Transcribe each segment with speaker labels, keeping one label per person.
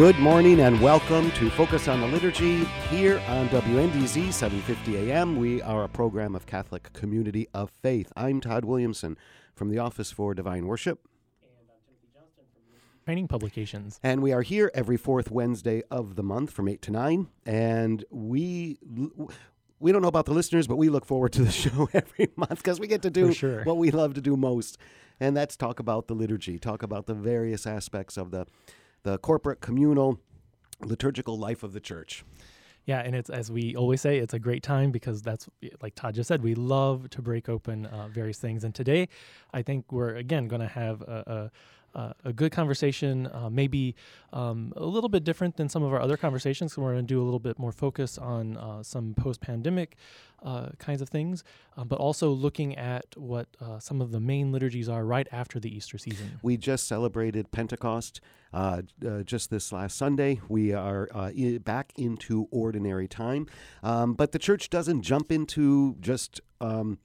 Speaker 1: Good morning and welcome to Focus on the Liturgy here on WNDZ 750 AM. We are a program of Catholic Community of Faith. I'm Todd Williamson from the Office for Divine Worship.
Speaker 2: And I'm Timothy Johnston from Training publications.
Speaker 1: And we are here every fourth Wednesday of the month from 8 to 9. And we. We don't know about the listeners, but we look forward to the show every month because we get to do
Speaker 2: sure.
Speaker 1: what we love to do most, and that's talk about the liturgy, talk about the various aspects of the, the corporate, communal, liturgical life of the church.
Speaker 2: Yeah, and it's as we always say, it's a great time because that's like Todd just said, we love to break open uh, various things. And today, I think we're again going to have a, a, a good conversation, uh, maybe um, a little bit different than some of our other conversations. So we're going to do a little bit more focus on uh, some post-pandemic uh, kinds of things, uh, but also looking at what uh, some of the main liturgies are right after the Easter season.
Speaker 1: We just celebrated Pentecost uh, uh, just this last Sunday. We are uh, i- back into ordinary time, um, but the church doesn't jump into just um,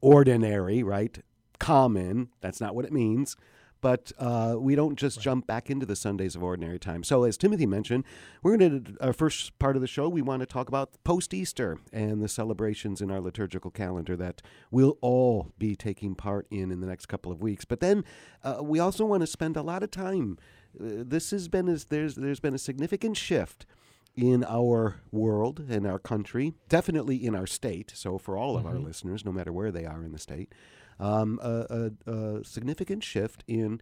Speaker 1: ordinary, right? Common. That's not what it means. But uh, we don't just jump back into the Sundays of ordinary time. So, as Timothy mentioned, we're going to, our first part of the show, we want to talk about post Easter and the celebrations in our liturgical calendar that we'll all be taking part in in the next couple of weeks. But then uh, we also want to spend a lot of time. Uh, this has been, as there's, there's been a significant shift in our world, in our country, definitely in our state. So, for all of our listeners, no matter where they are in the state, um, a, a, a significant shift in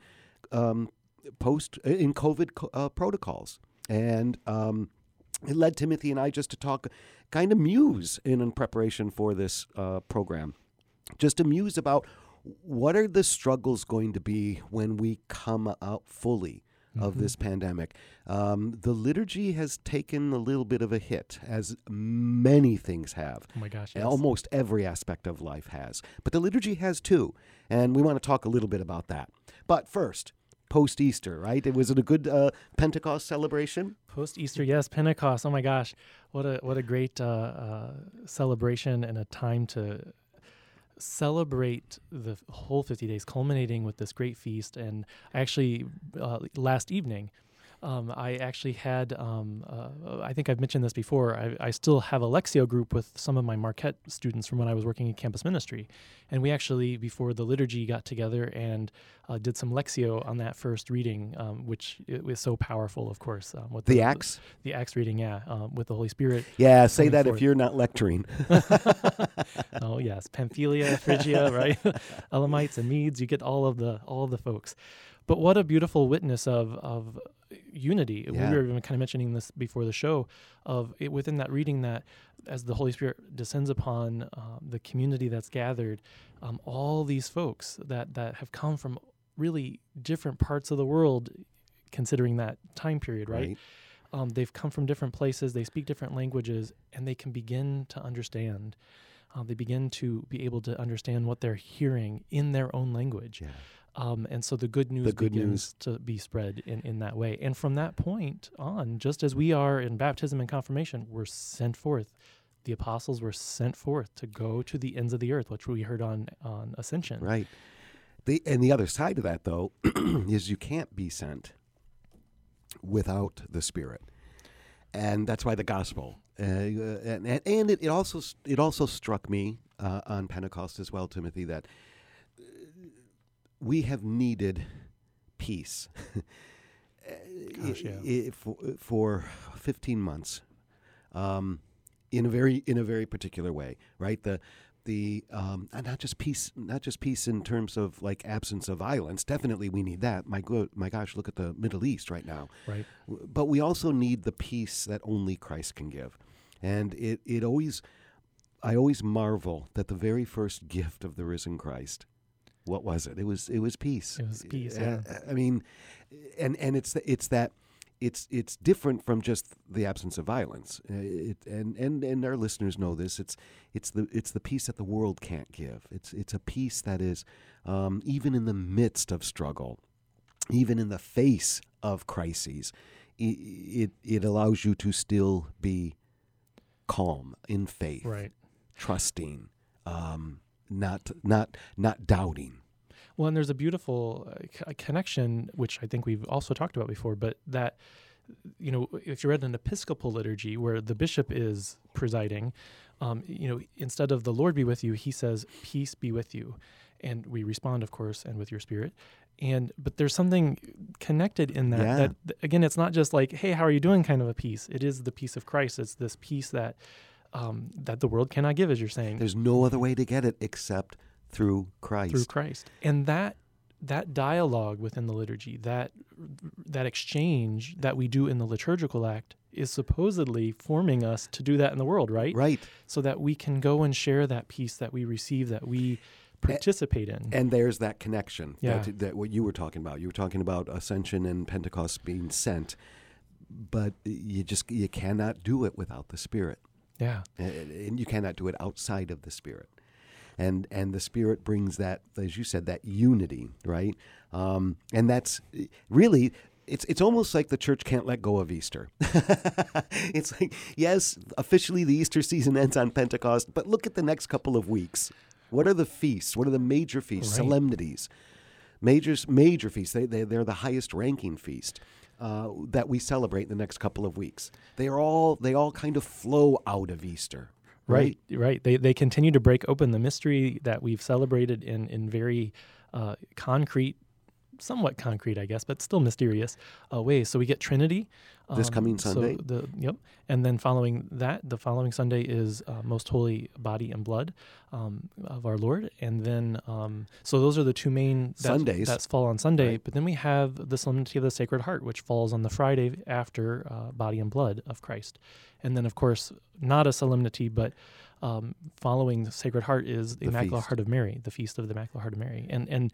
Speaker 1: um, post in COVID co- uh, protocols, and um, it led Timothy and I just to talk, kind of muse in, in preparation for this uh, program, just to muse about what are the struggles going to be when we come out fully of this pandemic. Um, the liturgy has taken a little bit of a hit, as many things have.
Speaker 2: Oh my gosh! Yes.
Speaker 1: Almost every aspect of life has. But the liturgy has too. And we want to talk a little bit about that. But first, post Easter, right? It was it a good uh, Pentecost celebration?
Speaker 2: Post Easter, yes, Pentecost. Oh my gosh, what a what a great uh, uh, celebration and a time to celebrate the whole 50 days, culminating with this great feast. And actually, uh, last evening, um, I actually had, um, uh, I think I've mentioned this before, I, I still have a Lectio group with some of my Marquette students from when I was working in campus ministry. And we actually, before the liturgy, got together and uh, did some Lectio on that first reading, um, which was so powerful, of course. Um, with
Speaker 1: The Acts?
Speaker 2: The Acts reading, yeah, um, with the Holy Spirit.
Speaker 1: Yeah, say that
Speaker 2: forth.
Speaker 1: if you're not lecturing.
Speaker 2: oh yes, Pamphylia, Phrygia, right? Elamites and Medes. You get all of the all of the folks. But what a beautiful witness of of unity.
Speaker 1: Yeah.
Speaker 2: We were even kind of mentioning this before the show of it within that reading that as the Holy Spirit descends upon uh, the community that's gathered, um, all these folks that that have come from really different parts of the world, considering that time period, right?
Speaker 1: Right.
Speaker 2: um, they've come from different places, they speak different languages, and they can begin to understand. Uh, they begin to be able to understand what they're hearing in their own language.
Speaker 1: Yeah.
Speaker 2: Um, and so the good news
Speaker 1: The good
Speaker 2: begins
Speaker 1: news.
Speaker 2: to be spread in, in that way. And from that point on, just as we are in baptism and confirmation, we're sent forth. The apostles were sent forth to go to the ends of the earth, which we heard on, on Ascension.
Speaker 1: Right. The, and the other side of that, though, is you can't be sent without the Spirit, and that's why the gospel. Uh, and and, it, it also it also struck me uh, on Pentecost as well, Timothy, that we have needed peace
Speaker 2: Gosh, yeah.
Speaker 1: i- i- for, for 15 months um, in a very in a very particular way, right? The the um, and not just peace, not just peace in terms of like absence of violence. Definitely, we need that. My go- my gosh, look at the Middle East right now.
Speaker 2: Right.
Speaker 1: But we also need the peace that only Christ can give. and it it always I always marvel that the very first gift of the risen Christ, what was it? It was it was peace.
Speaker 2: It was peace, yeah.
Speaker 1: I mean, and and it's it's that it's it's different from just the absence of violence. Uh, It, and and and our listeners know this. It's it's the it's the peace that the world can't give. It's it's a peace that is um, even in the midst of struggle, even in the face of crises, i- it it allows you to still be calm in faith,
Speaker 2: Right.
Speaker 1: trusting, um, not not not doubting.
Speaker 2: Well, and there's a beautiful uh, connection, which I think we've also talked about before, but that, you know, if you're at an Episcopal liturgy where the bishop is presiding, um, you know, instead of the Lord be with you, he says, peace be with you. And we respond, of course, and with your spirit. And, but there's something connected in that,
Speaker 1: Yeah.
Speaker 2: that, again, it's not just like, hey, how are you doing kind of a peace. It is the peace of Christ. It's this peace that, um, that the world cannot give, as you're saying
Speaker 1: There's no other way to get it except through Christ.
Speaker 2: through Christ. And that that dialogue within the liturgy, that that exchange that we do in the liturgical act is supposedly forming us to do that in the world, right?
Speaker 1: Right.
Speaker 2: So that we can go and share that peace that we receive that we participate in.
Speaker 1: And there's that connection
Speaker 2: Yeah.
Speaker 1: that, that what you were talking about. You were talking about ascension and Pentecost being sent, but you just you cannot do it without the Spirit,
Speaker 2: yeah.
Speaker 1: and you cannot do it outside of the Spirit. And and the Spirit brings that, as you said, that unity, right? Um, and that's really. It's, it's almost like the church can't let go of Easter. it's like, yes, officially the Easter season ends on Pentecost, but look at the next couple of weeks. What are the feasts? What are the major feasts,
Speaker 2: Right.
Speaker 1: solemnities? Major, major feasts. They, they, they're the highest ranking feast uh, that we celebrate in the next couple of weeks. They are all, they all kind of flow out of Easter, right?
Speaker 2: Right, right. They they continue to break open the mystery that we've celebrated in in very uh, concrete, somewhat concrete, I guess, but still mysterious uh, ways. So we get Trinity
Speaker 1: This coming
Speaker 2: so
Speaker 1: Sunday?
Speaker 2: the yep, and then following that, the following Sunday is uh, Most Holy Body and Blood um, of our Lord, and then um, so those are the two main that,
Speaker 1: Sundays.
Speaker 2: that fall on Sunday.
Speaker 1: Right.
Speaker 2: But then we have the Solemnity of the Sacred Heart, which falls on the Friday after uh, Body and Blood of Christ. And then, of course, not a solemnity, but um, following the Sacred Heart is the
Speaker 1: The
Speaker 2: Immaculate
Speaker 1: feast.
Speaker 2: Heart of Mary, the Feast of the Immaculate Heart of Mary. And and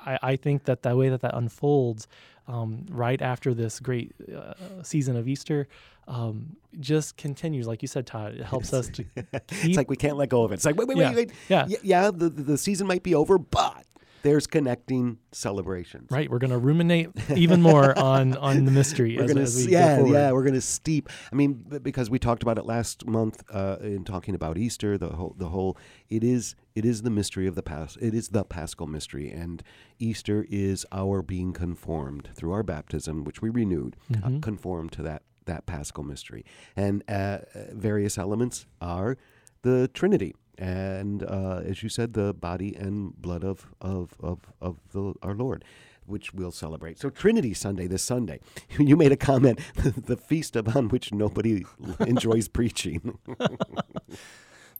Speaker 2: I, I think that the way that that unfolds um, right after this great uh, season of Easter um, just continues. Like you said, Todd, it helps us to.
Speaker 1: It's like we can't let go of it. It's like, wait, wait,
Speaker 2: Yeah.
Speaker 1: wait, wait.
Speaker 2: Yeah.
Speaker 1: Yeah the, the the season might be over, but there's connecting celebrations.
Speaker 2: Right, we're going to ruminate even more on on the mystery
Speaker 1: We're
Speaker 2: as we
Speaker 1: s-
Speaker 2: go
Speaker 1: yeah, yeah, we're gonna steep. I mean, because we talked about it last month uh, in talking about Easter. The whole, the whole, it is, it is the mystery of the past. It is the Paschal mystery, and Easter is our being conformed through our baptism, which we renewed, uh,
Speaker 2: Mhm.
Speaker 1: conformed to that that Paschal mystery. And uh, uh, various elements are the Trinity. And uh, as you said, the body and blood of of of, of the, our Lord, which we'll celebrate. So Trinity Sunday this Sunday. You made a comment, the feast upon which nobody enjoys preaching.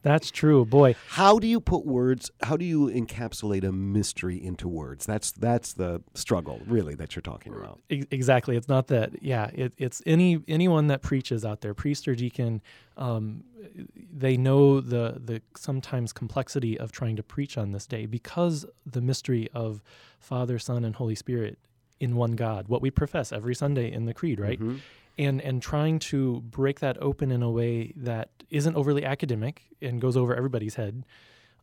Speaker 2: That's true. Boy,
Speaker 1: How do you put words? How do you encapsulate a mystery into words? That's that's the struggle, really, that you're talking about.
Speaker 2: Exactly. It's not that. Yeah, it, it's any anyone that preaches out there, priest or deacon. Um, they know the the sometimes complexity of trying to preach on this day because the mystery of Father, Son, and Holy Spirit in one God. What we profess every Sunday in the creed, right?
Speaker 1: Mhm.
Speaker 2: And and trying to break that open in a way that isn't overly academic and goes over everybody's head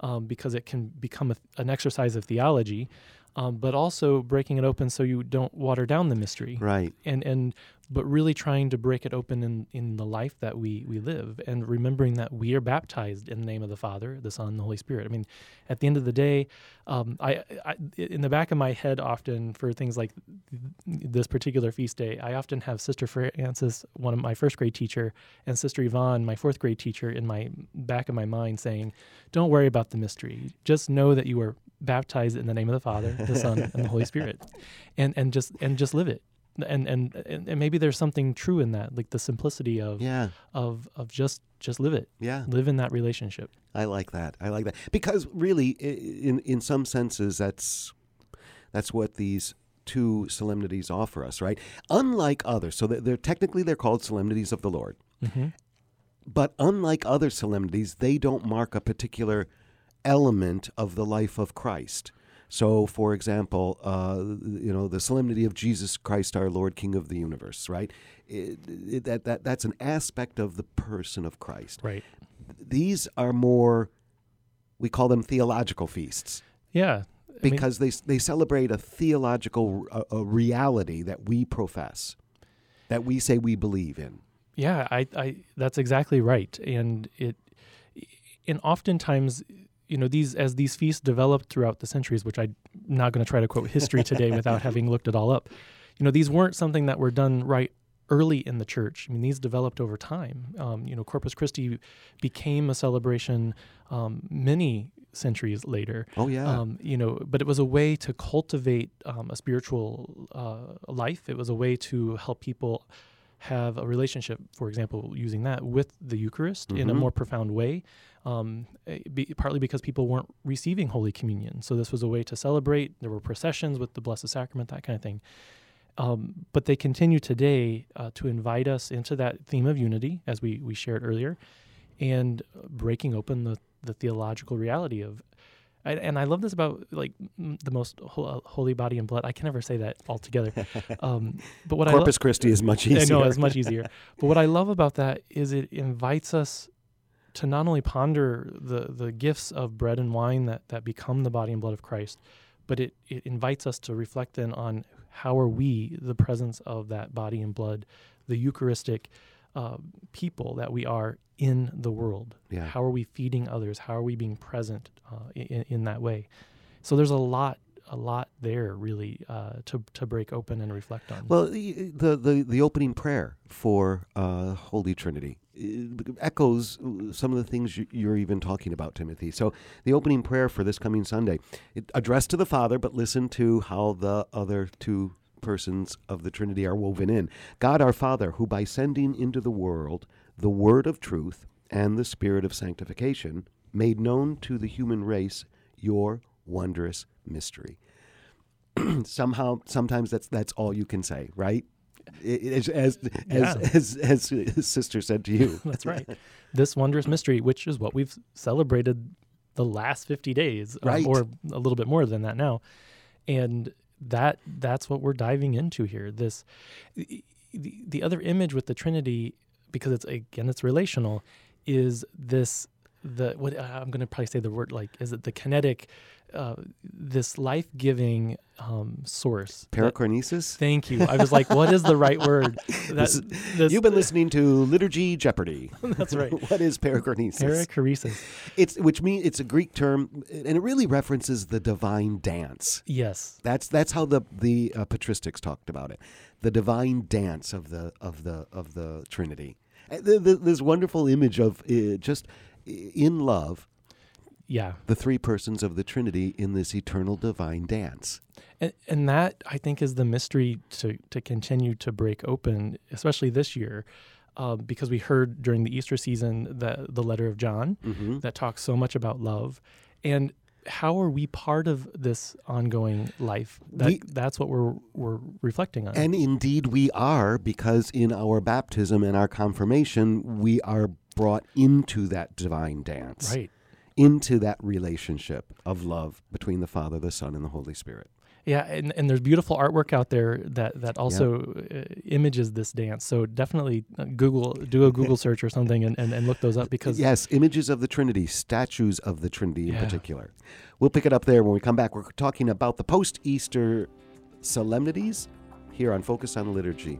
Speaker 2: um, because it can become a, an exercise of theology um, but also breaking it open so you don't water down the mystery
Speaker 1: Right.
Speaker 2: and and but really trying to break it open in in the life that we we live and remembering that we are baptized in the name of the Father, the Son, and the Holy Spirit. I mean, at the end of the day, um, I, I in the back of my head often for things like this particular feast day, I often have Sister Frances, one of my first grade teacher, and Sister Yvonne, my fourth grade teacher, in my back of my mind saying, "Don't worry about the mystery. Just know that you are baptized in the name of the Father, the Son, and the Holy Spirit, and and just and just live it." And, and and and maybe there's something true in that, like the simplicity of
Speaker 1: Yeah.
Speaker 2: of of just just live it,
Speaker 1: Yeah.
Speaker 2: live in that relationship.
Speaker 1: I like that. I like that because really, in in some senses, that's that's what these two solemnities offer us, right? Unlike others, so they're technically they're called solemnities of the Lord.
Speaker 2: Mm-hmm.
Speaker 1: but unlike other solemnities, they don't mark a particular element of the life of Christ. So, for example, uh, you know, the solemnity of Jesus Christ, our Lord, King of the universe, right? It, it, that, that, that's an aspect of the person of Christ.
Speaker 2: Right.
Speaker 1: These are more, we call them theological feasts
Speaker 2: Yeah. I mean,
Speaker 1: because they, they celebrate a theological a, a reality that we profess, that we say we believe in.
Speaker 2: Yeah, I, I that's exactly right. And it and oftentimes you know these as these feasts developed throughout the centuries, which I'm not going to try to quote history today without having looked it all up. You know, these weren't something that were done right early in the church. I mean, these developed over time. Um, you know, Corpus Christi became a celebration um, many centuries later.
Speaker 1: Oh, yeah.
Speaker 2: Um, you know, but it was a way to cultivate um, a spiritual uh, life. It was a way to help people have a relationship, for example, using that with the Eucharist in a
Speaker 1: Mhm.
Speaker 2: more profound way. Um, eh, be, partly because people weren't receiving Holy Communion, so this was a way to celebrate. There were processions with the Blessed Sacrament, that kind of thing. Um, but they continue today uh, to invite us into that theme of unity, as we we shared earlier, and breaking open the the theological reality of I, and I love this about like the most ho- uh, holy body and blood. I can never say that altogether. Um, but what
Speaker 1: Corpus Christi is much easier.
Speaker 2: lo- I know it's much easier. but what I love about that is it invites us to not only ponder the the gifts of bread and wine that that become the body and blood of Christ, but it it invites us to reflect then on how are we the presence of that body and blood, the Eucharistic uh, people that we are in the world.
Speaker 1: Yeah.
Speaker 2: How are we feeding others? How are we being present uh, in, in that way? So there's a lot, a lot there really uh, to to break open and reflect on.
Speaker 1: Well, the the the, opening prayer for uh, Holy Trinity Uh, echoes uh, some of the things you, you're even talking about, Timothy. So, the opening prayer for this coming Sunday, addressed to the Father, but listen to how the other two persons of the Trinity are woven in. God our Father, who by sending into the world the Word of truth and the Spirit of sanctification, made known to the human race your wondrous mystery. Somehow, sometimes that's that's all you can say, right? As as
Speaker 2: Yeah.
Speaker 1: as, as, as sister said to you.
Speaker 2: That's right. this wondrous mystery, which is what we've celebrated the last 50 days, um, or a little bit more than that now. And that that's what we're diving into here. This the, the other image with the Trinity, because it's again it's relational, is this the what I'm going to probably say the word like is it the kinetic, uh, this life giving um, source. that-
Speaker 1: Pericornesis.
Speaker 2: Thank you. I was like, what is the right word? That,
Speaker 1: This is-
Speaker 2: this-
Speaker 1: You've been listening to Liturgy Jeopardy.
Speaker 2: That's right.
Speaker 1: what is pericornesis?
Speaker 2: perichoresis.
Speaker 1: it's which means it's a Greek term, and it really references the divine dance.
Speaker 2: Yes.
Speaker 1: That's that's how the the uh, patristics talked about it, the divine dance of the of the of the Trinity. Th- th- This wonderful image of uh, just in love,
Speaker 2: Yeah.
Speaker 1: the three persons of the Trinity in this eternal divine dance.
Speaker 2: And, and that I think is the mystery to to continue to break open, especially this year, uh, because we heard during the Easter season the the letter of John
Speaker 1: Mm-hmm.
Speaker 2: that talks so much about love, and how are we part of this ongoing life? That
Speaker 1: We-
Speaker 2: that's what we're we're reflecting on.
Speaker 1: And indeed, we are, because in our baptism and our confirmation, we are brought into that divine dance,
Speaker 2: right.
Speaker 1: Into that relationship of love between the Father, the Son, and the Holy Spirit.
Speaker 2: Yeah, and, and there's beautiful artwork out there that that also uh, images this dance. So definitely uh, Google do a Google search or something and, and, and look those up because
Speaker 1: yes, images of the Trinity, statues of the Trinity in
Speaker 2: Yeah.
Speaker 1: particular. We'll pick it up there when we come back. We're talking about the post Easter solemnities here on Focus on Liturgy.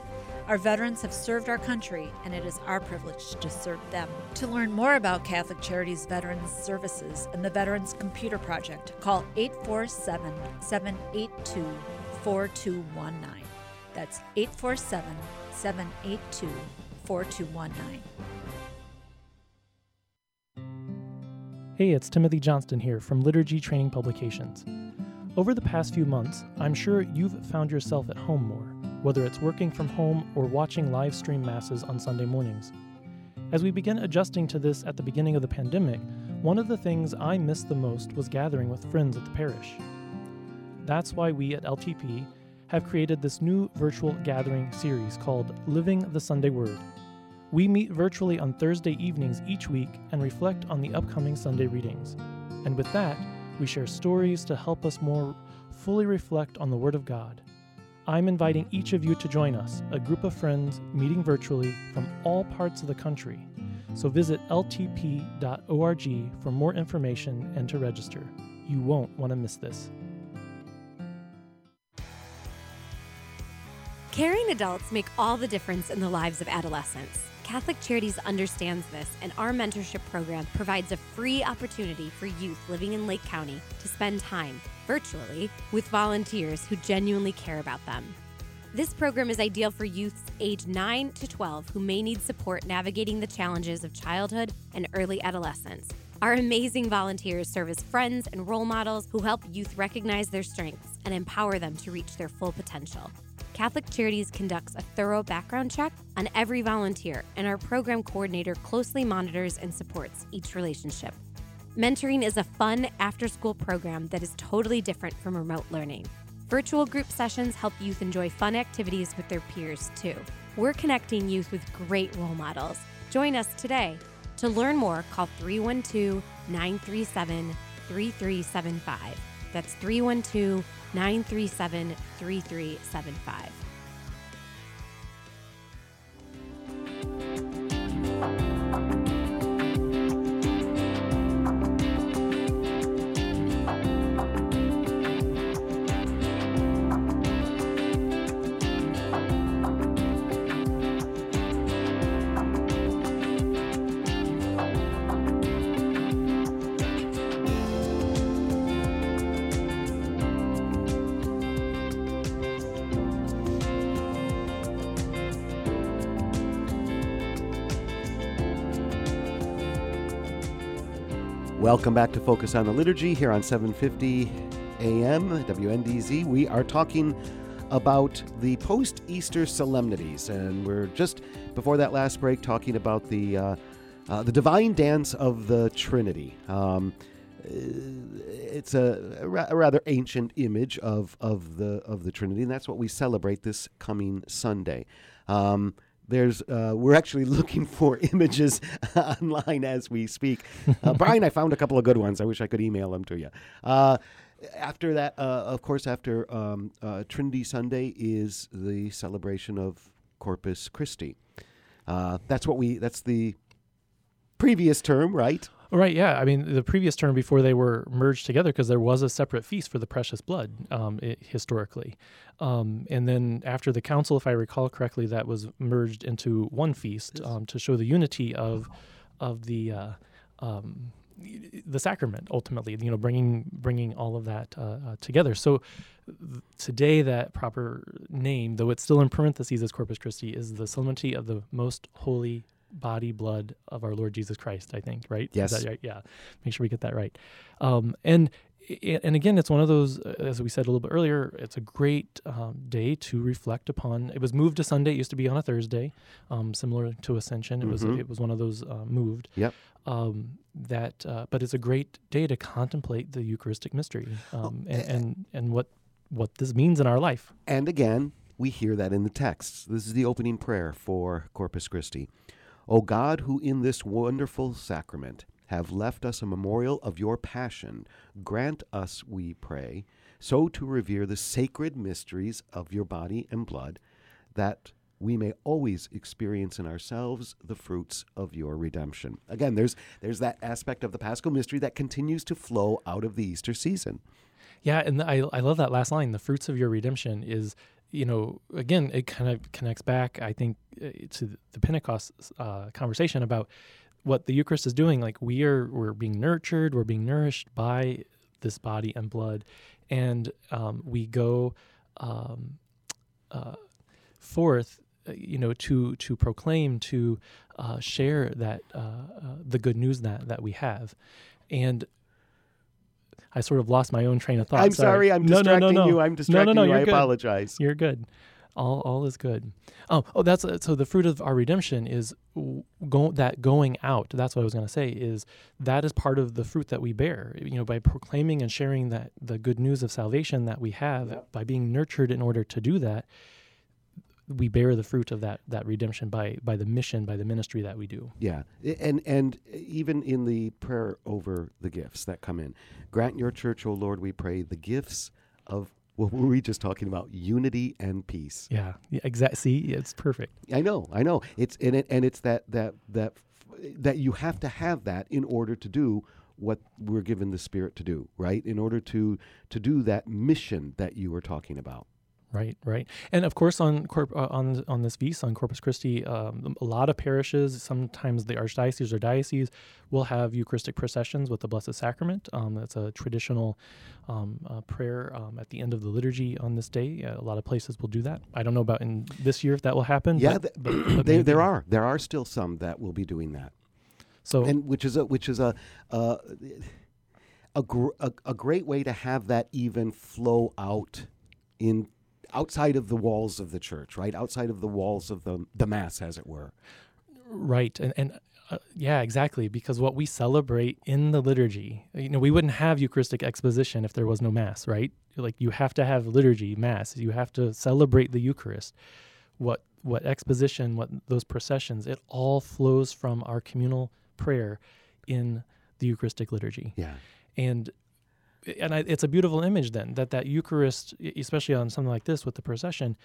Speaker 3: Our veterans have served our country, and it is our privilege to serve them. To learn more about Catholic Charities Veterans Services and the Veterans Computer Project, call 847 782 4219. That's 847 782 4219.
Speaker 2: Hey, it's Timothy Johnston here from Liturgy Training Publications. Over the past few months, I'm sure you've found yourself at home more whether it's working from home or watching live stream masses on Sunday mornings. As we begin adjusting to this at the beginning of the pandemic, one of the things I missed the most was gathering with friends at the parish. That's why we at LTP have created this new virtual gathering series called Living the Sunday Word. We meet virtually on Thursday evenings each week and reflect on the upcoming Sunday readings. And with that, we share stories to help us more fully reflect on the Word of God. I'm inviting each of you to join us, a group of friends meeting virtually from all parts of the country. So visit ltp.org for more information and to register. You won't want to miss this.
Speaker 4: Caring adults make all the difference in the lives of adolescents. Catholic Charities understands this, and our mentorship program provides a free opportunity for youth living in Lake County to spend time virtually with volunteers who genuinely care about them. This program is ideal for youths age 9 to 12 who may need support navigating the challenges of childhood and early adolescence. Our amazing volunteers serve as friends and role models who help youth recognize their strengths and empower them to reach their full potential. Catholic Charities conducts a thorough background check on every volunteer, and our program coordinator closely monitors and supports each relationship. Mentoring is a fun after school program that is totally different from remote learning. Virtual group sessions help youth enjoy fun activities with their peers, too. We're connecting youth with great role models. Join us today. To learn more, call 312 937 3375. That's 312 937 3375.
Speaker 1: Welcome back to Focus on the Liturgy here on 750 AM WNDZ. We are talking about the post Easter solemnities, and we're just before that last break talking about the uh, uh, the divine dance of the Trinity. Um, it's a, a, rather ancient image of, of the of the Trinity, and that's what we celebrate this coming Sunday. Um, there's uh, we're actually looking for images online as we speak. Uh, Brian, I found a couple of good ones. I wish I could email them to you. Uh, after that, uh, of course, after um, uh, Trinity Sunday is the celebration of Corpus Christi. Uh, that's what we. That's the previous term, right?
Speaker 2: Right, yeah. I mean, the previous term before they were merged together, because there was a separate feast for the precious blood um, it, historically. Um, and then after the council, if I recall correctly, that was merged into one feast um, to show the unity of of the uh, um, the sacrament. Ultimately, you know, bringing bringing all of that uh, uh, together. So th- today, that proper name, though it's still in parentheses as Corpus Christi, is the solemnity of the most holy body, blood of our Lord Jesus Christ, I think, right?
Speaker 1: Yes.
Speaker 2: Right? Yeah. Make sure we get that right. Um, and and again, it's one of those, uh, as we said a little bit earlier, it's a great um, day to reflect upon. It was moved to Sunday. It used to be on a Thursday, um, similar to Ascension. It mm-hmm. was it was one of those uh, moved.
Speaker 1: Yep.
Speaker 2: Um, that, uh, but it's a great day to contemplate the Eucharistic mystery um, and, and and what what this means in our life.
Speaker 1: And again, we hear that in the text. This is the opening prayer for Corpus Christi. O God, who in this wonderful sacrament have left us a memorial of your passion, grant us, we pray, so to revere the sacred mysteries of your body and blood, that we may always experience in ourselves the fruits of your redemption. Again, there's there's that aspect of the Paschal mystery that continues to flow out of the Easter season.
Speaker 2: Yeah, and I I love that last line. The fruits of your redemption is, you know, again, it kind of connects back, I think, uh, to the Pentecost uh, conversation about what the Eucharist is doing. Like we are we're being nurtured, we're being nourished by this body and blood, and um, we go um, uh, forth uh, you know to to proclaim to uh, share that uh, the good news that that we have and I sort of lost my own train of thought.
Speaker 1: I'm sorry, I'm
Speaker 2: no,
Speaker 1: distracting
Speaker 2: no, no, no.
Speaker 1: you. I'm distracting
Speaker 2: no, no,
Speaker 1: you.
Speaker 2: You're
Speaker 1: I
Speaker 2: good.
Speaker 1: apologize.
Speaker 2: You're good. All all is good. Oh, oh, that's uh, so. The fruit of our redemption is go, that going out. That's what I was going to say. Is that is part of the fruit that we bear. You know, by proclaiming and sharing that the good news of salvation that we have, by being nurtured in order to do that, we bear the fruit of that that redemption by by the mission, by the ministry that we do.
Speaker 1: Yeah, and and even in the prayer over the gifts that come in, grant your church, O Lord, we pray, the gifts of what were we just talking about? Unity and peace.
Speaker 2: Yeah, yeah exactly. See, it's perfect.
Speaker 1: I know, I know. It's and it and it's that that that that you have to have that in order to do what we're given the Spirit to do, right? In order to to do that mission that you were talking about.
Speaker 2: Right, right, and of course on corp- uh, on on this feast on Corpus Christi, um, a lot of parishes, sometimes the archdiocese or diocese, will have Eucharistic processions with the Blessed Sacrament. Um, that's a traditional um, uh, prayer um, at the end of the liturgy on this day. Uh, a lot of places will do that. I don't know about in this year if that will happen.
Speaker 1: Yeah,
Speaker 2: but,
Speaker 1: th-
Speaker 2: but, but
Speaker 1: there there are there are still some that will be doing that.
Speaker 2: So
Speaker 1: and which is a which is a uh, a, gr- a a great way to have that even flow out in outside of the walls of the church, right? Outside of the walls of the the mass, as it were.
Speaker 2: Right, and and uh, yeah, exactly. Because what we celebrate in the liturgy, you know, we wouldn't have Eucharistic exposition if there was no Mass, right? Like you have to have liturgy, Mass. You have to celebrate the Eucharist. What what exposition, what those processions, it all flows from our communal prayer in the Eucharistic liturgy,
Speaker 1: Yeah.
Speaker 2: and and I, it's a beautiful image then that that Eucharist, especially on something like this with the procession,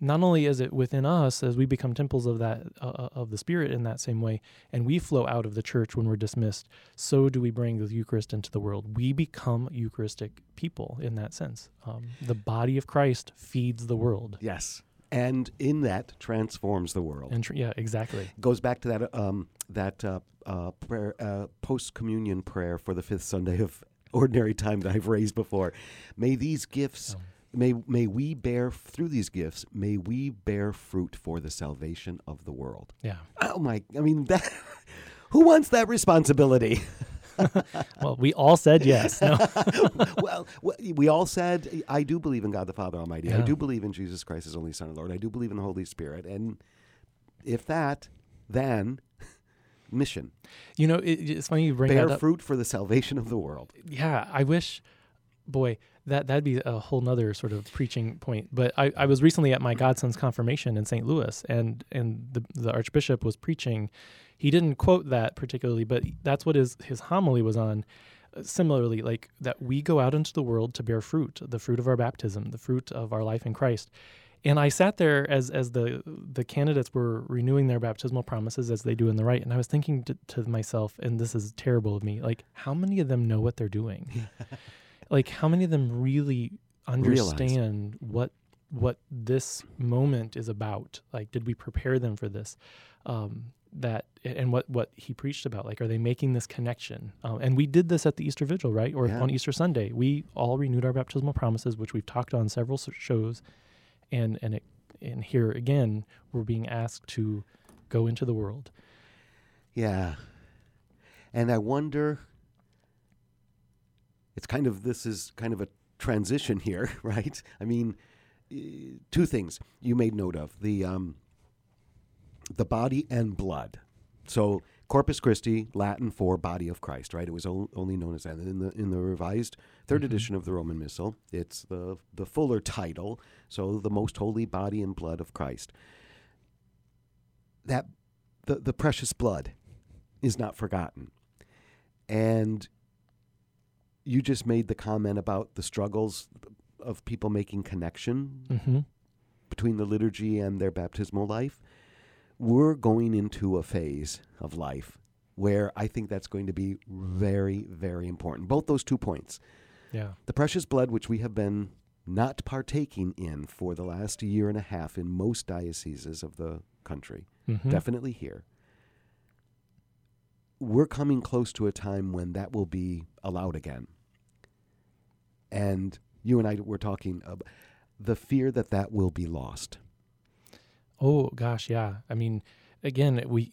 Speaker 2: not only is it within us as we become temples of that uh, of the Spirit in that same way, and we flow out of the church when we're dismissed, so do we bring the Eucharist into the world. We become Eucharistic people in that sense. Um, the body of Christ feeds the world,
Speaker 1: Yes. And in that transforms the world.
Speaker 2: and tr- yeah, exactly.
Speaker 1: goes back to that um, that uh, uh, prayer, uh, post communion prayer for the fifth Sunday of ordinary time that I've raised before. May these gifts, oh. may may we bear through these gifts, may we bear fruit for the salvation of the world.
Speaker 2: Yeah.
Speaker 1: Oh my! I mean that. Who wants that responsibility?
Speaker 2: Well, we all said yes. No.
Speaker 1: well, we all said, I do believe in God the Father Almighty. I do believe in Jesus Christ, His only Son and Lord. I do believe in the Holy Spirit. And if that, then mission.
Speaker 2: You know, it, it's funny you bring
Speaker 1: bear
Speaker 2: that up.
Speaker 1: Bear fruit for the salvation of the world.
Speaker 2: yeah, I wish, boy, that that'd be a whole nother sort of preaching point. But I, I was recently at my godson's confirmation in St. Louis, and and the the archbishop was preaching. He didn't quote that particularly, but that's what his his homily was on. Similarly, like that we go out into the world to bear fruit, the fruit of our baptism, the fruit of our life in Christ. And I sat there as as the the candidates were renewing their baptismal promises as they do in the rite, and I was thinking to, to myself, and this is terrible of me, like how many of them know what they're doing? like how many of them really
Speaker 1: Realize.
Speaker 2: understand what what this moment is about? Like, did we prepare them for this? Um, that and what what he preached about like are they making this connection um, and we did this at the easter vigil right or
Speaker 1: Yeah.
Speaker 2: on easter sunday we all renewed our baptismal promises which we've talked on several shows and and it and here again we're being asked to go into the world
Speaker 1: Yeah. And I wonder, it's kind of, this is kind of a transition here, right? I mean, eh, two things you made note of the, um, the body and blood. So, Corpus Christi, Latin for body of Christ, right? It was only known as that. In the in the revised 3rd
Speaker 2: Mhm.
Speaker 1: edition of the Roman Missal, it's the the fuller title, so the most holy body and blood of Christ. That the, the precious blood is not forgotten. And you just made the comment about the struggles of people making connection
Speaker 2: Mm-hmm.
Speaker 1: between the liturgy and their baptismal life. We're going into a phase of life where I think that's going to be very, very important. Both those two points.
Speaker 2: Yeah.
Speaker 1: The precious blood, which we have been not partaking in for the last year and a half in most dioceses of the country,
Speaker 2: Mhm.
Speaker 1: definitely here. We're coming close to a time when that will be allowed again. And you and I were talking about the fear that that will be lost.
Speaker 2: Oh gosh, yeah. I mean, again, we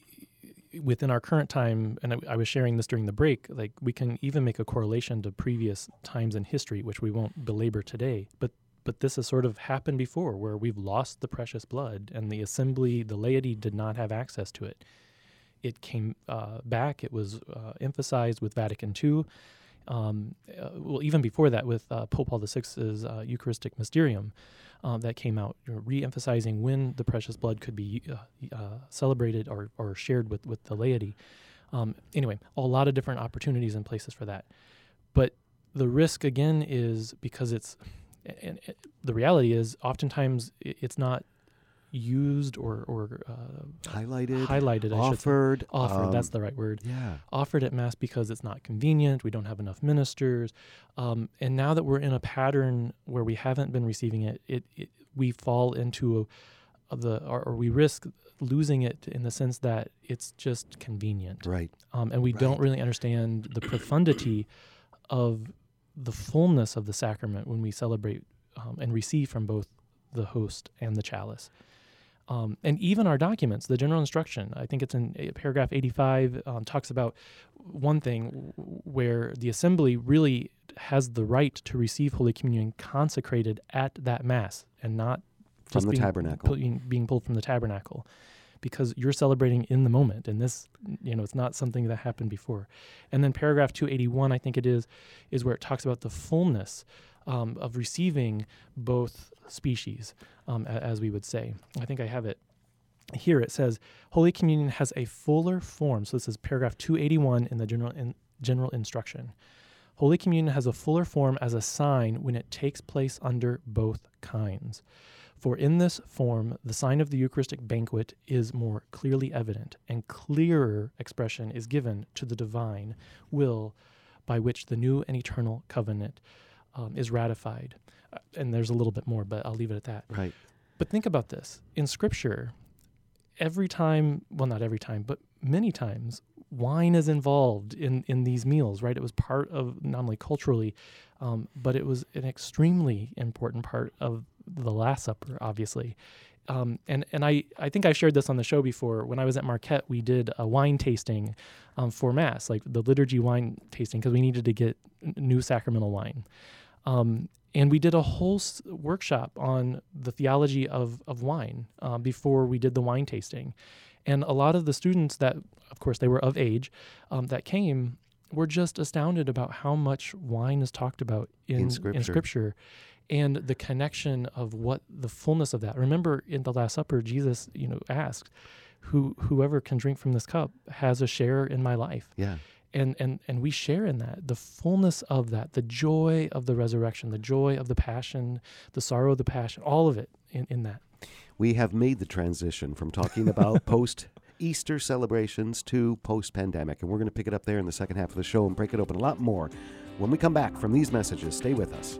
Speaker 2: within our current time, and I, was sharing this during the break. Like we can even make a correlation to previous times in history, which we won't belabor today. But but this has sort of happened before, where we've lost the precious blood, and the assembly, the laity, did not have access to it. It came uh, back. It was uh, emphasized with Vatican II. Um, uh, well, even before that, with uh, Pope Paul VI's uh, Eucharisticum Mysterium, um, that came out, you know, re-emphasizing when the precious blood could be uh, uh, celebrated or, or shared with, with the laity. Um, anyway, a lot of different opportunities and places for that. But the risk again is because it's, and and the reality is oftentimes it's not used or, or uh,
Speaker 1: Highlighted,
Speaker 2: highlighted,
Speaker 1: offered.
Speaker 2: Offered, that's
Speaker 1: um,
Speaker 2: the right word
Speaker 1: Yeah.
Speaker 2: offered at mass because it's not convenient we don't have enough ministers um, and now that we're in a pattern where we haven't been receiving it it, it we fall into a, the or, or we risk losing it in the sense that it's just convenient
Speaker 1: Right.
Speaker 2: um, and we don't really understand the profundity of the fullness of the sacrament when we celebrate um, and receive from both the host and the chalice. Um, and even our documents, the general instruction, I think it's in uh, paragraph 85, um, talks about one thing where the assembly really has the right to receive Holy Communion consecrated at that Mass and not
Speaker 1: From
Speaker 2: just
Speaker 1: the
Speaker 2: being,
Speaker 1: tabernacle.
Speaker 2: being pulled from the tabernacle because you're celebrating in the moment and this you know it's not something that happened before and then paragraph 281 i think it is is where it talks about the fullness um, of receiving both species um, a- as we would say. I think i have it here. It says holy communion has a fuller form. So this is paragraph 281 in the general in, general instruction. Holy communion has a fuller form as a sign when it takes place under both kinds. For in this form, the sign of the Eucharistic banquet is more clearly evident, and clearer expression is given to the divine will by which the new and eternal covenant um, is ratified. Uh, and there's a little bit more, but I'll leave it at that.
Speaker 1: Right.
Speaker 2: But think about this in Scripture, every time, well, not every time, but many times, wine is involved in, in these meals, right? It was part of not only culturally, um, but it was an extremely important part of the Last Supper, obviously. Um, and and I, I think I shared this on the show before. When I was at Marquette, we did a wine tasting um, for Mass, like the liturgy wine tasting, because we needed to get n- new sacramental wine. Um, and we did a whole s- workshop on the theology of, of wine uh, before we did the wine tasting. And a lot of the students that, of course, they were of age, um, that came were just astounded about how much wine is talked about in,
Speaker 1: In Scripture.
Speaker 2: Scripture and the connection of what the fullness of that. Remember in the Last Supper, Jesus, you know, asked, Who, whoever can drink from this cup has a share in my life
Speaker 1: Yeah.
Speaker 2: And and and we share in that the fullness of that the joy of the resurrection the joy of the passion the sorrow of the passion all of it in, in that
Speaker 1: We have made the transition from talking about post Easter celebrations to post pandemic, and we're going to pick it up there in the second half of the show and break it open a lot more. When we come back from these messages, stay with us.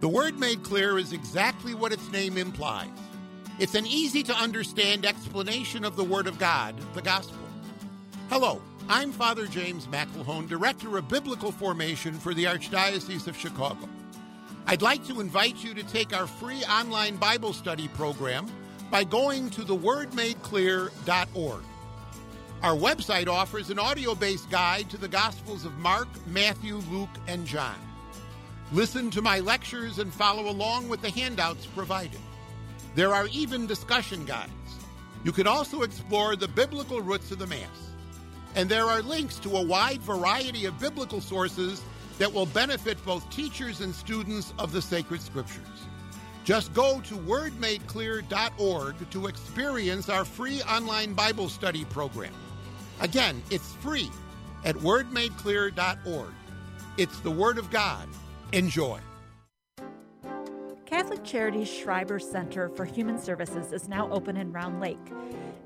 Speaker 5: The Word Made Clear is exactly what its name implies. It's an easy to understand explanation of the Word of God, the Gospel. Hello, I'm Father James McElhone, Director of Biblical Formation for the Archdiocese of Chicago. I'd like to invite you to take our free online Bible study program by going to thewordmadeclear.org. Our website offers an audio based guide to the Gospels of Mark, Matthew, Luke, and John. Listen to my lectures and follow along with the handouts provided. There are even discussion guides. You can also explore the biblical roots of the Mass. And there are links to a wide variety of biblical sources that will benefit both teachers and students of the sacred scriptures. Just go to wordmadeclear.org to experience our free online Bible study program. Again, it's free at wordmadeclear.org. It's the Word of God. Enjoy.
Speaker 3: Catholic Charities Schreiber Center for Human Services is now open in Round Lake.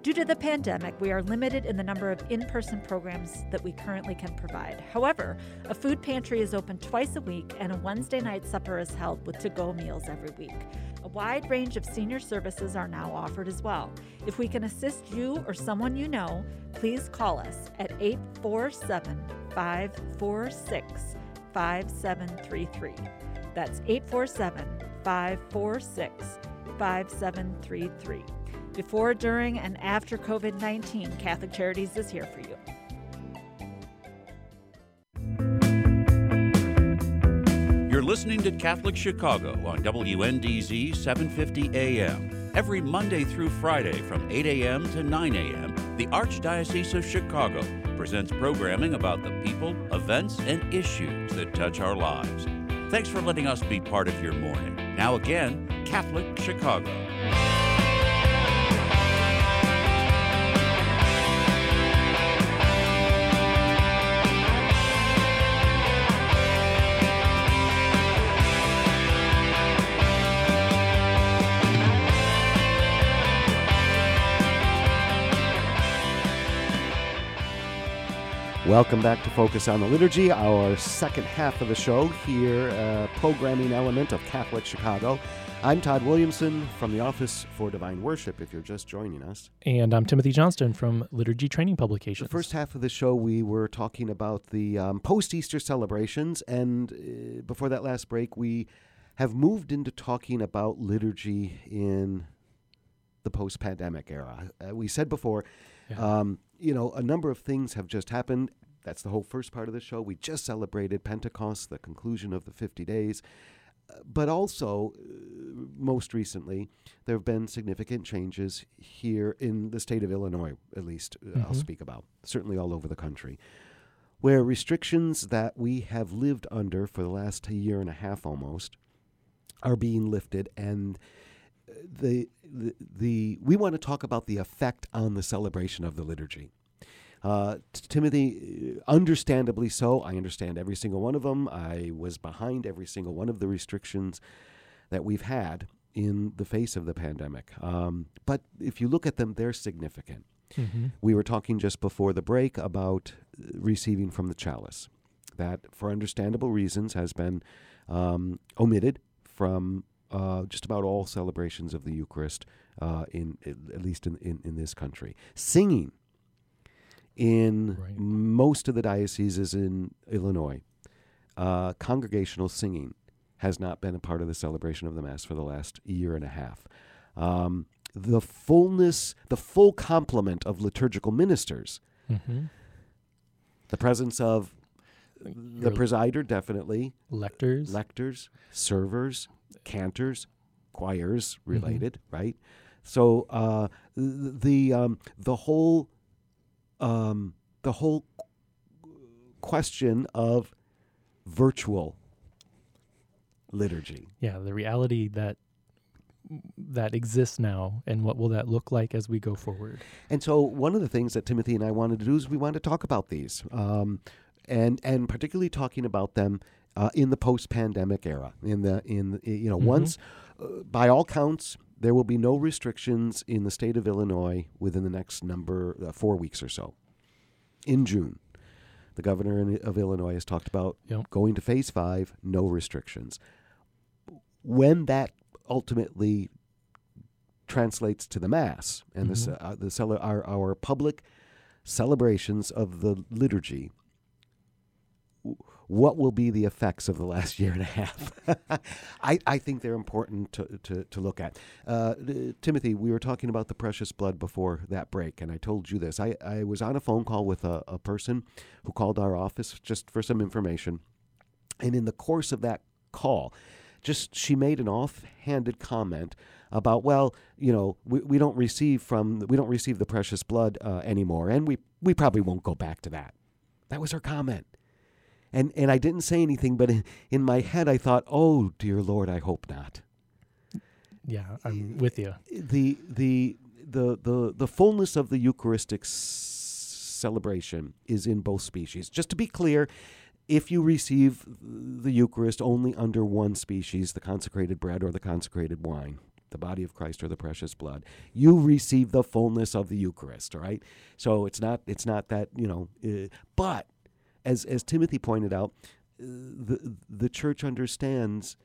Speaker 3: Due to the pandemic, we are limited in the number of in person programs that we currently can provide. However, a food pantry is open twice a week, and a Wednesday night supper is held with to go meals every week. A wide range of senior services are now offered as well. If we can assist you or someone you know, please call us at 847 546 5733. That's 847 546 5733. Before, during, and after COVID 19, Catholic Charities is here for you.
Speaker 6: You're listening to Catholic Chicago on WNDZ 750 AM. Every Monday through Friday from 8 a.m. to 9 a.m., the Archdiocese of Chicago presents programming about the people, events, and issues that touch our lives. Thanks for letting us be part of your morning. Now, again, Catholic Chicago.
Speaker 1: Welcome back to Focus on the Liturgy, our second half of the show here, uh, programming element of Catholic Chicago. I'm Todd Williamson from the Office for Divine Worship, if you're just joining us.
Speaker 2: And I'm Timothy Johnston from Liturgy Training Publications.
Speaker 1: The first half of the show, we were talking about the um, post Easter celebrations, and uh, before that last break, we have moved into talking about liturgy in the post pandemic era. Uh, we said before,
Speaker 2: Yeah.
Speaker 1: um, you know, a number of things have just happened. That's the whole first part of the show. We just celebrated Pentecost, the conclusion of the 50 days. Uh, But also, uh, most recently, there have been significant changes here in the state of Illinois, at least uh, I'll
Speaker 2: Mhm.
Speaker 1: speak about, certainly all over the country, where restrictions that we have lived under for the last year and a half almost are being lifted and the, the the we want to talk about the effect on the celebration of the liturgy. Uh, Timothy, uh, understandably so. I understand every single one of them. I was behind every single one of the restrictions that we've had in the face of the pandemic. Um, but if you look at them, they're significant.
Speaker 2: Mhm.
Speaker 1: We were talking just before the break about uh, receiving from the chalice. That, for understandable reasons, has been um, omitted from uh, just about all celebrations of the Eucharist, uh, in at least in, in, in this country. Singing in
Speaker 2: Right.
Speaker 1: most of the dioceses in Illinois, uh, congregational singing has not been a part of the celebration of the Mass for the last year and a half. Um, the fullness, the full complement of liturgical ministers,
Speaker 2: Mhm.
Speaker 1: the presence of the
Speaker 2: Your
Speaker 1: presider, definitely,
Speaker 2: lectors.
Speaker 1: lectors, servers, cantors, choirs
Speaker 2: Mm-hmm.
Speaker 1: related, right? So uh, the um, the whole um, the whole question of virtual liturgy.
Speaker 2: yeah, the reality that that exists now, and what will that look like as we go forward?
Speaker 1: And so, one of the things that Timothy and I wanted to do is we wanted to talk about these. Um, and and particularly talking about them uh, in the post-pandemic era. In the in you know
Speaker 2: Mhm.
Speaker 1: once, uh, by all counts, there will be no restrictions in the state of Illinois within the next number uh, four weeks or so. In June, the governor in, of Illinois has talked about
Speaker 2: Yep.
Speaker 1: going to phase five, no restrictions. When that ultimately translates to the mass and the, ce-
Speaker 2: Mhm.
Speaker 1: uh, the cele- our, our public celebrations of the liturgy, what will be the effects of the last year and a half? I, I think they're important to, to, to look at. Uh, Timothy, we were talking about the precious blood before that break, and I told you this. I, I was on a phone call with a, a person who called our office just for some information. And in the course of that call, just she made an offhanded comment about, well, you know, we, we don't receive from we don't receive the precious blood uh, anymore, and we we probably won't go back to that. That was her comment, and and I didn't say anything, but in, in my head I thought, oh dear Lord, I hope not.
Speaker 2: Yeah, I'm with you.
Speaker 1: The the the the the fullness of the Eucharistic celebration is in both species. Just to be clear, if you receive the Eucharist only under one species, the consecrated bread or the consecrated wine, the body of Christ or the precious blood, you receive the fullness of the Eucharist. All right, so it's not it's not that you know, uh, but as as Timothy pointed out, the the church understands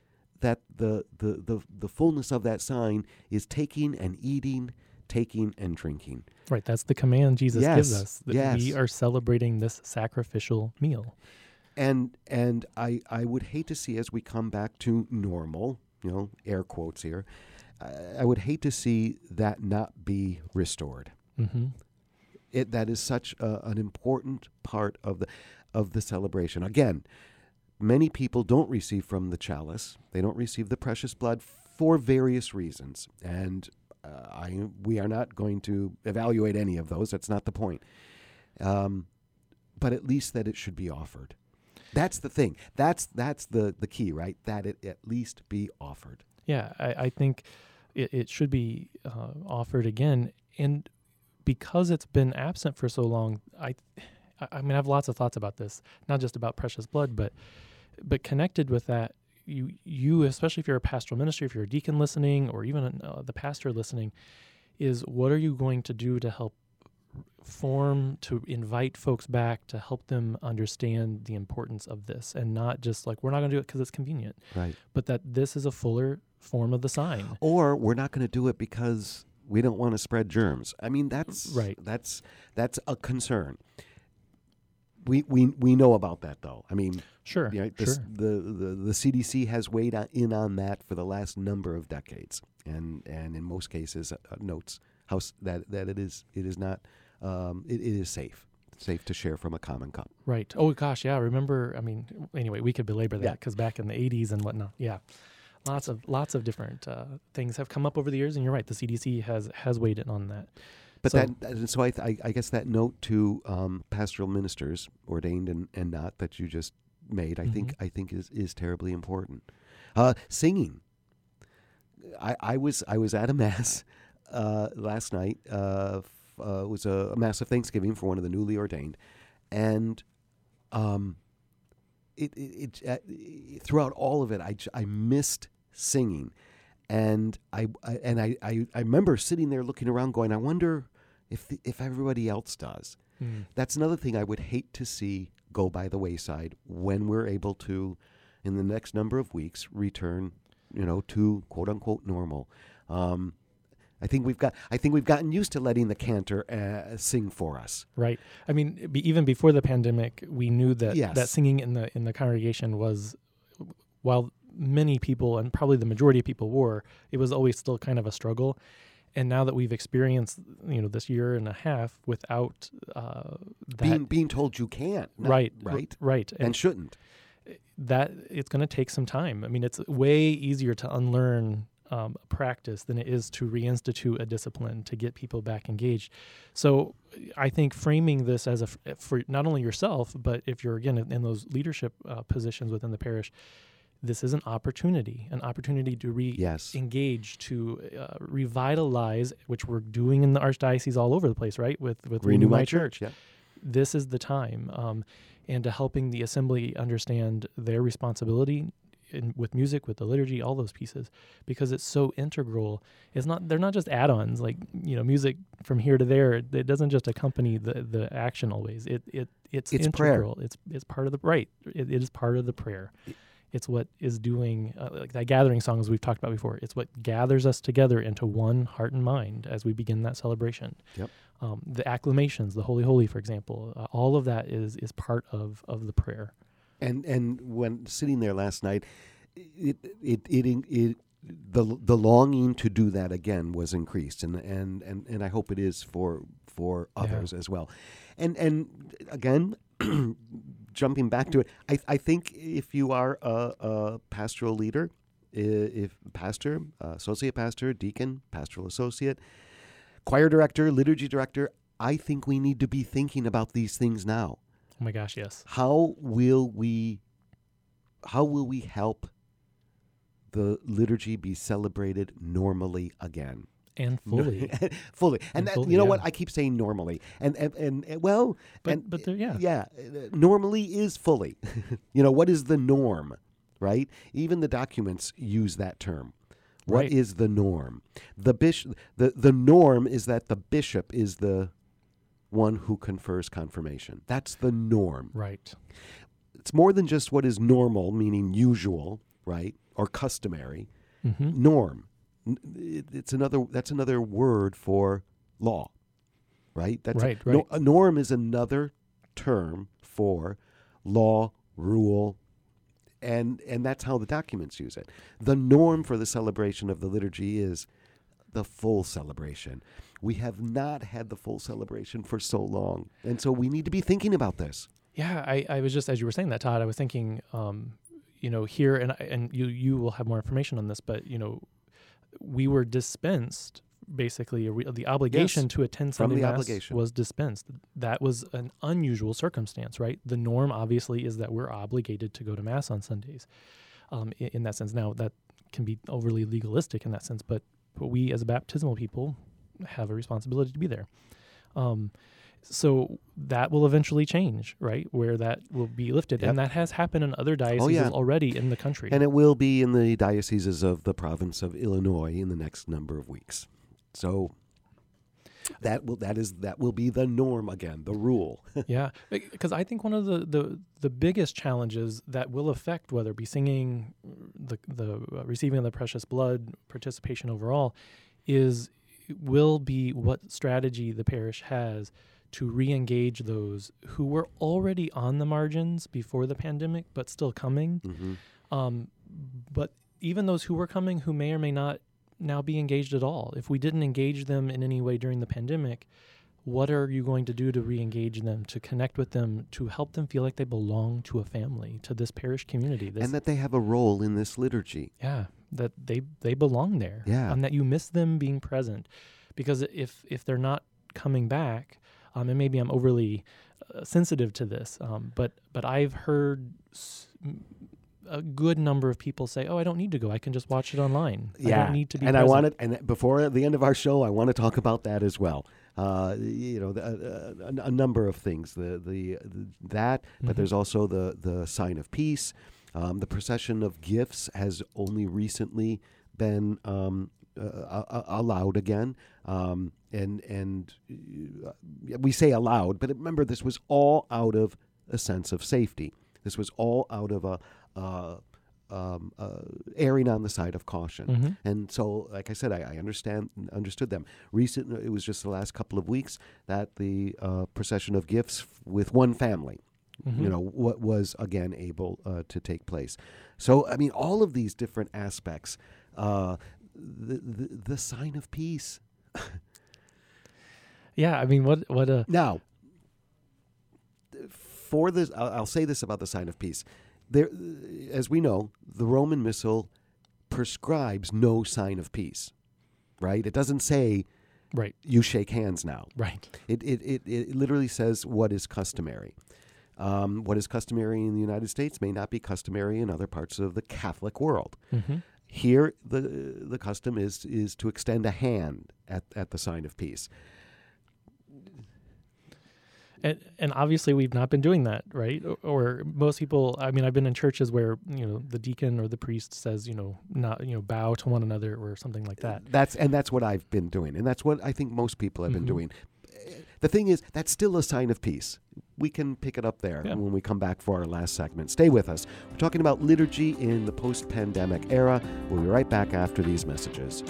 Speaker 1: that the, the the the fullness of that sign is taking and eating, taking and drinking.
Speaker 2: Right, that's the command Jesus gives us. That We are celebrating this sacrificial meal.
Speaker 1: and and I I would hate to see as we come back to normal, you know, air quotes here. I, I would hate to see that not be restored.
Speaker 2: hmm
Speaker 1: It that is such a, an important part of the of the celebration. Again, many people don't receive from the chalice. They don't receive the precious blood for various reasons, and uh, I we are not going to evaluate any of those. That's not the point. Um, but at least that it should be offered. That's the thing. That's that's the the key, right? That it at least be offered.
Speaker 2: Yeah, I, I think it, it should be uh, offered again. And because it's been absent for so long, I, I I mean, I have lots of thoughts about this, not just about precious blood, but but connected with that, you you especially if you're a pastoral ministry, if you're a deacon listening, or even uh, the pastor listening, is what are you going to do to help form to invite folks back to help them understand the importance of this and not just like we're not going to do it because it's convenient
Speaker 1: Right.
Speaker 2: but that this is a fuller form of the sign.
Speaker 1: Or we're not going to do it because we don't want to spread germs. I mean, that's
Speaker 2: Right.
Speaker 1: That's that's a concern. We we we know about that though. I mean,
Speaker 2: Sure,
Speaker 1: Yeah, the,
Speaker 2: sure.
Speaker 1: the, the the CDC has weighed in on that for the last number of decades, and and in most cases uh, notes how that that it is it is not um, it, it is safe safe to share from a common cup.
Speaker 2: Right. Oh gosh, yeah. Remember? I mean, anyway, we could belabor
Speaker 1: Yeah.
Speaker 2: that because back in the '80s and whatnot, yeah, lots of lots of different uh, things have come up over the years, and you're right. The CDC has has weighed in on that.
Speaker 1: But
Speaker 2: So-
Speaker 1: that so I, th- I I guess that note to um, pastoral ministers, ordained and, and not, that you just made, I think I think is is terribly important. Uh, singing. I, I was I was at a mass uh, last night. Uh, f- uh, it was a, a mass of Thanksgiving for one of the newly ordained, and um, it it, it uh, throughout all of it, I, I missed singing, and I, I and I, I I remember sitting there looking around, going, I wonder if the, if everybody else does.
Speaker 2: Mm.
Speaker 1: That's another thing I would hate to see go by the wayside when we're able to, in the next number of weeks, return, you know, to quote unquote normal. Um, I think we've got. I think we've gotten used to letting the cantor uh, sing for us.
Speaker 2: Right. I mean, be, even before the pandemic, we knew that
Speaker 1: Yes.
Speaker 2: that singing in the in the congregation was, while many people and probably the majority of people were, it was always still kind of a struggle. And now that we've experienced, you know, this year and a half without uh, that,
Speaker 1: being being told you can't.
Speaker 2: right,
Speaker 1: Right.
Speaker 2: right,
Speaker 1: And shouldn't.
Speaker 2: that it's going to take some time. I mean, it's way easier to unlearn um, a practice than it is to reinstitute a discipline to get people back engaged. So, I think framing this as a for not only yourself, but if you're again in, in those leadership uh, positions within the parish, this is an opportunity, an opportunity to re
Speaker 1: Yes.
Speaker 2: engage, to uh, revitalize, which we're doing in the archdiocese all over the place, right? With with
Speaker 1: Renew My Church. Yeah.
Speaker 2: this is the time, um, and to helping the assembly understand their responsibility in, with music, with the liturgy, all those pieces, because it's so integral. It's not they're not just add-ons like you know music from here to there. It doesn't just accompany the the action always. It it it's,
Speaker 1: It's prayer.
Speaker 2: integral. It's it's part of the right. It, it is part of the prayer. It's what is doing uh, like that gathering song as we've talked about before. It's what gathers us together into one heart and mind as we begin that celebration.
Speaker 1: Yep.
Speaker 2: Um, the acclamations, the Holy Holy, for example, uh, all of that is is part of of the prayer.
Speaker 1: And and when sitting there last night, it it it, it, it the the longing to do that again was increased, and and and, and I hope it is for for
Speaker 2: Yeah.
Speaker 1: others as well. And and again, jumping back to it, I I think if you are a, a pastoral leader, if pastor, associate pastor, deacon, pastoral associate, choir director, liturgy director, I think we need to be thinking about these things now
Speaker 2: Oh my gosh, yes.
Speaker 1: how will we how will we help the liturgy be celebrated normally again
Speaker 2: And fully.
Speaker 1: fully and
Speaker 2: And
Speaker 1: that,
Speaker 2: fully,
Speaker 1: you know
Speaker 2: yeah.
Speaker 1: what i keep saying normally and and, and, and well
Speaker 2: But-
Speaker 1: and,
Speaker 2: but yeah.
Speaker 1: yeah uh, normally is fully you know what is the norm right even the documents use that term What is
Speaker 2: Right.
Speaker 1: the norm the bishop the, the norm is that the bishop is the one who confers confirmation that's the norm
Speaker 2: right.
Speaker 1: it's more than just what is normal, meaning usual, right, or customary.
Speaker 2: hmm
Speaker 1: Norm. It's another. That's another word for law, right? That's
Speaker 2: Right,
Speaker 1: A, no-
Speaker 2: right.
Speaker 1: a norm is another term for law, rule, and and that's how the documents use it. The norm for the celebration of the liturgy is the full celebration. We have not had the full celebration for so long, and so we need to be thinking about this.
Speaker 2: Yeah, I, I was just as you were saying that, Todd. I was thinking, um, you know, here and I- and you you will have more information on this, but you know, we were dispensed basically the obligation
Speaker 1: Yes,
Speaker 2: to attend Sunday mass
Speaker 1: obligation.
Speaker 2: was dispensed. That was an unusual circumstance, right? The norm obviously is that we're obligated to go to mass on Sundays. Um, in, in that sense, now that can be overly legalistic in that sense, but but we as baptismal people have a responsibility to be there. Um, so that will eventually change, right? Where that will be lifted,
Speaker 1: Yep.
Speaker 2: and that has happened in other dioceses
Speaker 1: yeah.
Speaker 2: already in the country.
Speaker 1: And it will be in the dioceses of the province of Illinois in the next number of weeks. So that will that is that will be the norm again, the rule.
Speaker 2: yeah, because I think one of the, the the biggest challenges that will affect whether it be singing, the the uh, receiving of the precious blood, participation overall, is will be what strategy the parish has to re-engage those who were already on the margins before the pandemic but still coming
Speaker 1: mm-hmm.
Speaker 2: um, but even those who were coming who may or may not now be engaged at all if we didn't engage them in any way during the pandemic what are you going to do to re-engage them to connect with them to help them feel like they belong to a family to this parish community this
Speaker 1: And that they have a role in this liturgy.
Speaker 2: yeah that they they belong there
Speaker 1: Yeah.
Speaker 2: and that you miss them being present because if if they're not coming back um, and maybe i'm overly uh, sensitive to this um, but but i've heard s- a good number of people say oh i don't need to go i can just watch it online i don't need to be
Speaker 1: and I
Speaker 2: present."
Speaker 1: wanted, and before the end of our show, I want to talk about that as well. Uh, you know, the, uh, a, a number of things. The the, the that, but
Speaker 2: Mhm.
Speaker 1: there's also the the sign of peace. Um, the procession of gifts has only recently been um, uh, uh, allowed again, um, and and uh, we say aloud, but remember this was all out of a sense of safety. This was all out of a. Uh, um, uh, erring on the side of caution.
Speaker 2: Mhm.
Speaker 1: And so, like I said, I, I understand understood them. Recent, it was just the last couple of weeks that the uh, procession of gifts f- with one family,
Speaker 2: Mhm.
Speaker 1: you know, what was again able uh, to take place. So, I mean, all of these different aspects, uh, the, the the sign of peace.
Speaker 2: yeah i mean what what a
Speaker 1: Now, for this, I'll, I'll say this about the sign of peace. There, as we know, the Roman Missal prescribes no sign of peace. Right? It doesn't say
Speaker 2: right
Speaker 1: you shake hands now.
Speaker 2: right
Speaker 1: It it, it, it literally says what is customary. Um, what is customary in the United States may not be customary in other parts of the Catholic world.
Speaker 2: hmm
Speaker 1: Here, the the custom is is to extend a hand at, at the sign of peace.
Speaker 2: And and obviously we've not been doing that, right? Or, or most people, I mean, I've been in churches where you know the deacon or the priest says, you know, not you know bow to one another or something like that.
Speaker 1: That's and that's what I've been doing, and that's what I think most people have been
Speaker 2: Mhm.
Speaker 1: doing. The thing is, that's still a sign of peace. We can pick it up there
Speaker 2: Yeah.
Speaker 1: when we come back for our last segment. Stay with us. We're talking about liturgy in the post pandemic era. We'll be right back after these messages.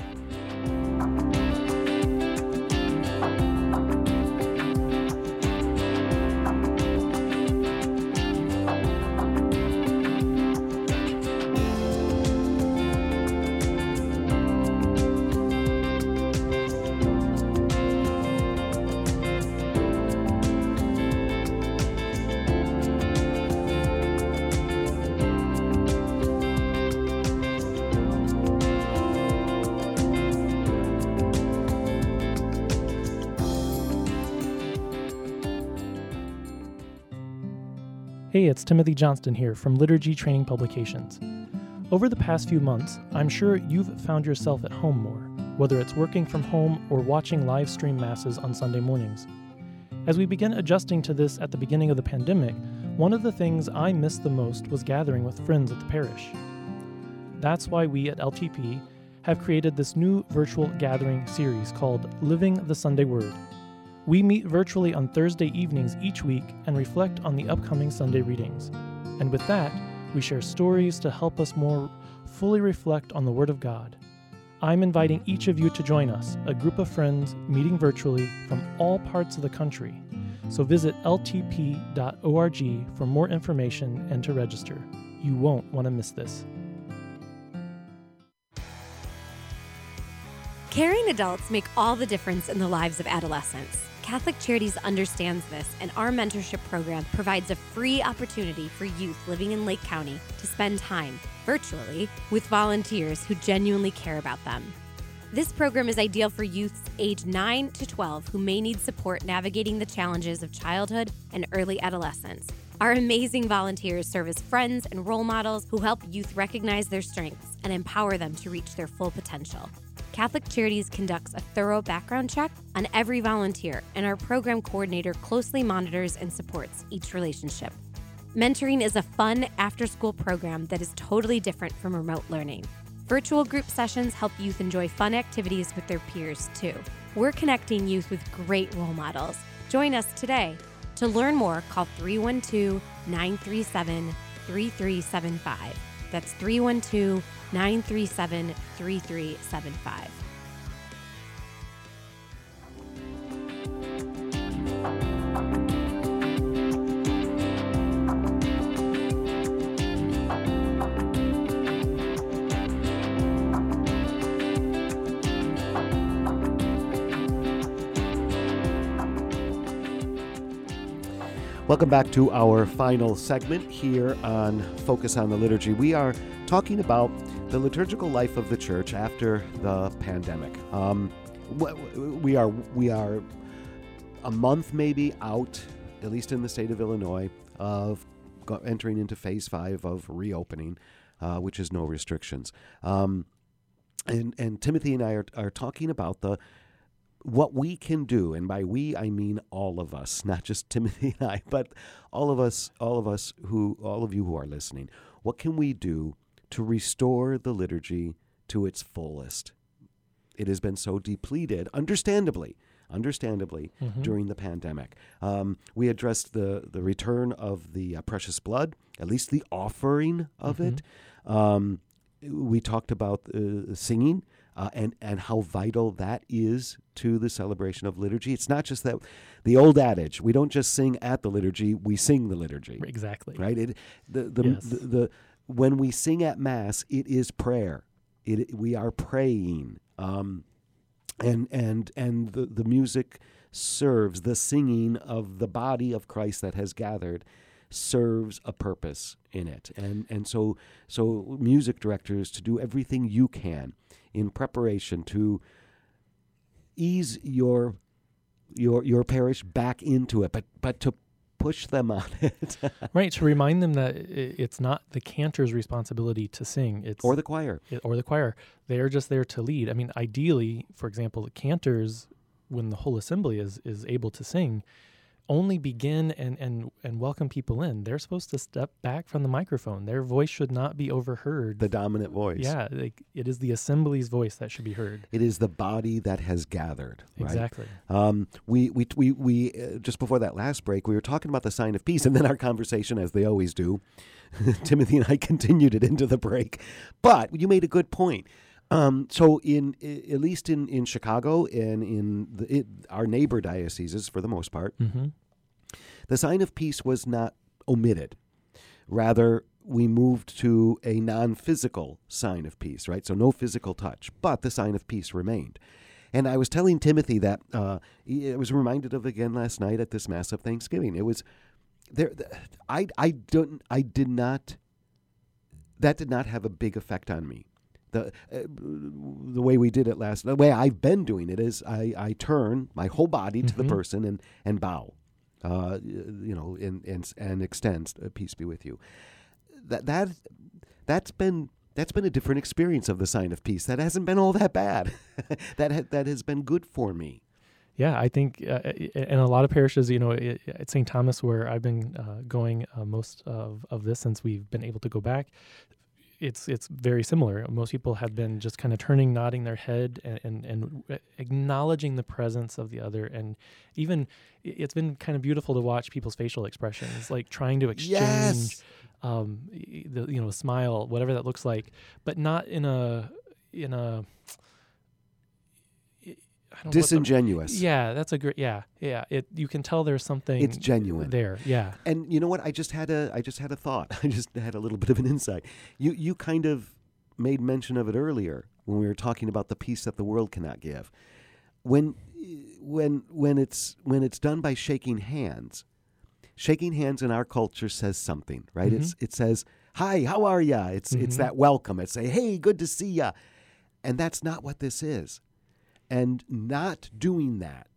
Speaker 2: It's Timothy Johnston here from Liturgy Training Publications. Over the past few months, I'm sure you've found yourself at home more, whether it's working from home or watching live stream masses on Sunday mornings. As we began adjusting to this at the beginning of the pandemic, one of the things I missed the most was gathering with friends at the parish. That's why we at LTP have created this new virtual gathering series called Living the Sunday Word. We meet virtually on Thursday evenings each week and reflect on the upcoming Sunday readings. And with that, we share stories to help us more fully reflect on the Word of God. I'm inviting each of you to join us, a group of friends meeting virtually from all parts of the country. So visit ltp.org for more information and to register. You won't want to miss this.
Speaker 4: Caring adults make all the difference in the lives of adolescents. Catholic Charities understands this, and our mentorship program provides a free opportunity for youth living in Lake County to spend time virtually with volunteers who genuinely care about them. This program is ideal for youths age 9 to 12 who may need support navigating the challenges of childhood and early adolescence. Our amazing volunteers serve as friends and role models who help youth recognize their strengths and empower them to reach their full potential. Catholic Charities conducts a thorough background check on every volunteer, and our program coordinator closely monitors and supports each relationship. Mentoring is a fun after school program that is totally different from remote learning. Virtual group sessions help youth enjoy fun activities with their peers, too. We're connecting youth with great role models. Join us today. To learn more, call 312 937 3375. That's 312 937 3375.
Speaker 1: Welcome back to our final segment here on Focus on the Liturgy. We are talking about the liturgical life of the church after the pandemic. Um, we are we are a month maybe out, at least in the state of Illinois, of entering into phase five of reopening, uh, which is no restrictions. Um, and and Timothy and I are, are talking about the what we can do, and by we I mean all of us, not just Timothy and I, but all of us, all of us who, all of you who are listening. What can we do to restore the liturgy to its fullest? It has been so depleted, understandably, understandably, during the pandemic. Um, we addressed the the return of the uh, precious blood, at least the offering of it. Um, we talked about uh, singing uh, and and how vital that is to the celebration of liturgy. It's not just that the old adage: we don't just sing at the liturgy; we sing the liturgy.
Speaker 2: Exactly.
Speaker 1: Right? It the the,
Speaker 2: Yes.
Speaker 1: the the when we sing at mass, it is prayer. It we are praying. Um, and and and the, the music serves the singing of the body of Christ that has gathered serves a purpose in it and and so so music directors to do everything you can in preparation to ease your your your parish back into it but but to push them on it
Speaker 2: Right, to remind them that it's not the cantor's responsibility to sing. It's
Speaker 1: or the choir
Speaker 2: it- or the choir. They're just there to lead. I mean, ideally, for example, the cantors, when the whole assembly is is able to sing, only begin and, and, and welcome people in. They're supposed to step back from the microphone. Their voice should not be overheard.
Speaker 1: The dominant voice.
Speaker 2: yeah, like it is the assembly's voice that should be heard.
Speaker 1: It is the body that has gathered. Right?
Speaker 2: Exactly.
Speaker 1: Um, we we we, we uh, just before that last break, we were talking about the sign of peace, and then our conversation, as they always do, Timothy and I continued it into the break. But you made a good point. Um, so, in i- at least in, in Chicago and in the, it, our neighbor dioceses, for the most part,
Speaker 2: hmm
Speaker 1: the sign of peace was not omitted. Rather, we moved to a non physical sign of peace, right? So, no physical touch, but the sign of peace remained. And I was telling Timothy that uh, I was reminded of again last night at this Mass of Thanksgiving. It was there. I I don't I did not. That did not have a big effect on me. The uh, the way we did it last, the way I've been doing it is I, I turn my whole body to the
Speaker 2: Mhm.
Speaker 1: person and and bow, uh, you know, and and and extends uh, peace be with you. That that that's been that's been a different experience of the sign of peace. That hasn't been all that bad. that ha- that has been good for me.
Speaker 2: Yeah, I think uh, in a lot of parishes, you know, at St. Thomas, where I've been uh, going uh, most of, of this since we've been able to go back, it's it's very similar. Most people have been just kind of turning, nodding their head, and and, and acknowledging the presence of the other, and even it's been kind of beautiful to watch people's facial expressions, like trying to exchange
Speaker 1: Yes.
Speaker 2: um, the you know a smile, whatever that looks like, but not in a in a Know the-
Speaker 1: Disingenuous.
Speaker 2: yeah, that's a great. Yeah, yeah. It you can tell there's something.
Speaker 1: It's genuine.
Speaker 2: there. Yeah.
Speaker 1: And you know what? I just had a I just had a thought. I just had a little bit of an insight. You you kind of made mention of it earlier when we were talking about the peace that the world cannot give. When when when it's when it's done by shaking hands, shaking hands in our culture says something, right? It's it says, "Hi, how are ya?" It's it's
Speaker 2: Mhm.
Speaker 1: that welcome. It's say, "Hey, good to see ya," and that's not what this is. And not doing that,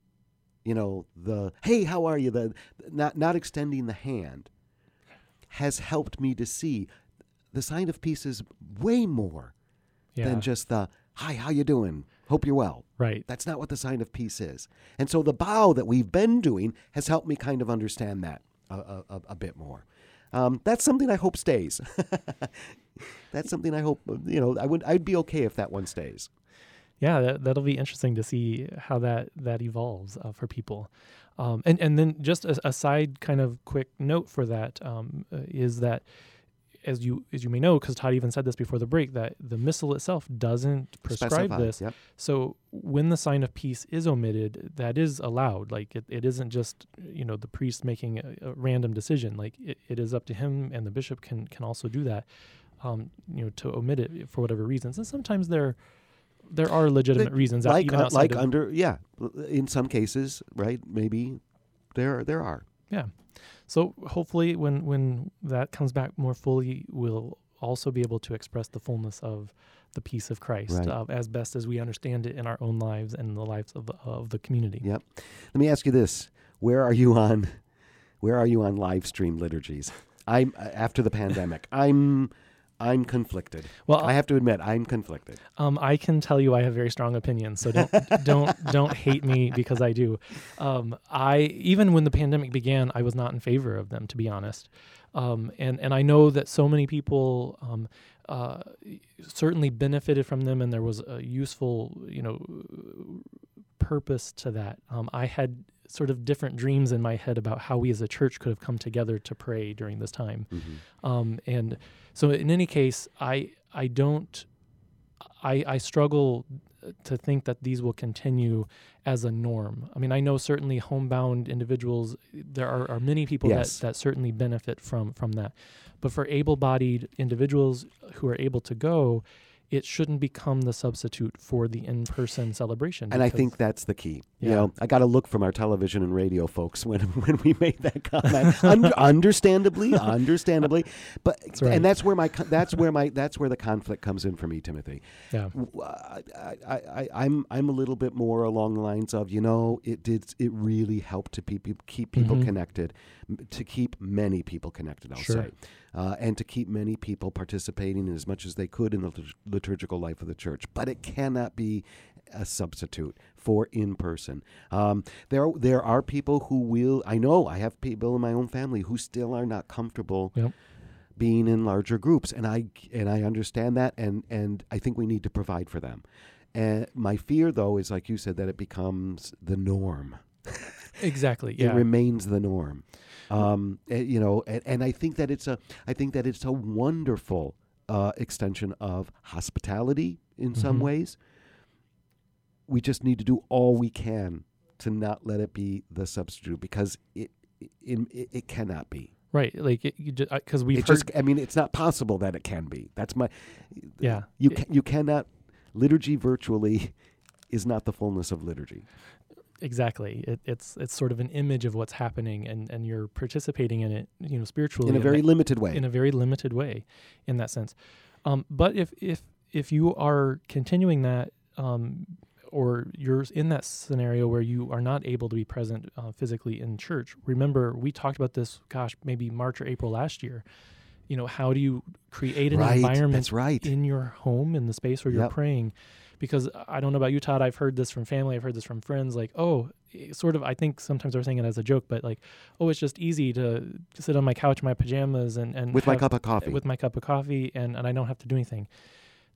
Speaker 1: you know, the "Hey, how are you?" the not not extending the hand has helped me to see the sign of peace is way more
Speaker 2: Yeah.
Speaker 1: than just the "Hi, how you doing? Hope you're well."
Speaker 2: right.
Speaker 1: That's not what the sign of peace is. And so the bow that we've been doing has helped me kind of understand that a, a, a- bit more. Um, that's something I hope stays. that's something I hope you know. I would I'd be okay if that one stays.
Speaker 2: Yeah, that, that'll be interesting to see how that that evolves uh, for people. Um, and and then just a, a side kind of quick note for that um, uh, is that as you as you may know, because Todd even said this before the break, that the missal itself doesn't prescribe
Speaker 1: Specify.
Speaker 2: this.
Speaker 1: Yep.
Speaker 2: So when the sign of peace is omitted, that is allowed. Like it, it isn't just you know the priest making a, a random decision. Like it, it is up to him, and the bishop can can also do that. Um, you know, to omit it for whatever reasons, and sometimes there there are legitimate reasons. out-
Speaker 1: like uh, like under yeah. In some cases, right? Maybe there there are.
Speaker 2: yeah. So hopefully, when when that comes back more fully, we'll also be able to express the fullness of the peace of Christ
Speaker 1: Right.
Speaker 2: uh, as best as we understand it in our own lives and the lives of the, of the community.
Speaker 1: Yep. Let me ask you this: Where are you on? Where are you on live stream liturgies? I'm uh, after the pandemic. I'm I'm conflicted.
Speaker 2: Well,
Speaker 1: I have to admit, I'm conflicted.
Speaker 2: Um, I can tell you I have very strong opinions, so don't don't don't hate me because I do. Um, I even when the pandemic began, I was not in favor of them, to be honest. Um, and and I know that so many people um, uh, certainly benefited from them, and there was a useful, you know, purpose to that. Um, I had sort of different dreams in my head about how we as a church could have come together to pray during this time. Um, and so, in any case, I I don't I I struggle to think that these will continue as a norm. I mean, I know certainly homebound individuals. There are, are many people
Speaker 1: Yes.
Speaker 2: that that certainly benefit from from that, but for able-bodied individuals who are able to go. It shouldn't become the substitute for the in-person celebration.
Speaker 1: And I think that's the key. You know, I got to look from our television and radio folks when when we made that comment. Un- understandably, understandably, but
Speaker 2: right.
Speaker 1: and that's where my that's where my that's where the conflict comes in for me, Timothy.
Speaker 2: yeah,
Speaker 1: I, I, I, I'm I'm a little bit more along the lines of you know it did it really helped to keep keep people
Speaker 2: Mhm.
Speaker 1: connected, to keep many people connected. I'll
Speaker 2: Sure.
Speaker 1: say, uh, and to keep many people participating as much as they could in the liturgical life of the church. But it cannot be a substitute for in person. Um, there, there are people who will. I know I have people in my own family who still are not comfortable
Speaker 2: Yep.
Speaker 1: being in larger groups, and I and I understand that, and and I think we need to provide for them. And my fear, though, is like you said, that it becomes the norm.
Speaker 2: Exactly. yeah.
Speaker 1: It remains the norm. Um, eh, you know, and, and I think that it's a, I think that it's a wonderful uh, extension of hospitality in some
Speaker 2: Mhm.
Speaker 1: ways. We just need to do all we can to not let it be the substitute because it, it, it, it cannot be.
Speaker 2: right. Like because
Speaker 1: it
Speaker 2: heard.
Speaker 1: just, I mean, it's not possible that it can be. That's my,
Speaker 2: Yeah.
Speaker 1: You can, you cannot, liturgy virtually is not the fullness of liturgy.
Speaker 2: Exactly. It, it's it's sort of an image of what's happening, and and you're participating in it, you know, spiritually
Speaker 1: In a very
Speaker 2: that-
Speaker 1: limited way.
Speaker 2: in a very limited way, in that sense. Um, but if if if you are continuing that, um, or you're in that scenario where you are not able to be present uh, physically in church, remember we talked about this. Gosh, maybe March or April last year. You know, how do you create an
Speaker 1: Right,
Speaker 2: environment
Speaker 1: right.
Speaker 2: in your home in the space where you're
Speaker 1: Yep.
Speaker 2: praying? Because I don't know about you, Todd. I've heard this from family. I've heard this from friends. Like, oh, eh, sort of. I think sometimes they're saying it as a joke, but like, oh, it's just easy to sit on my couch in my pajamas and and
Speaker 1: with my cup of coffee.
Speaker 2: with my cup of coffee and, and I don't have to do anything.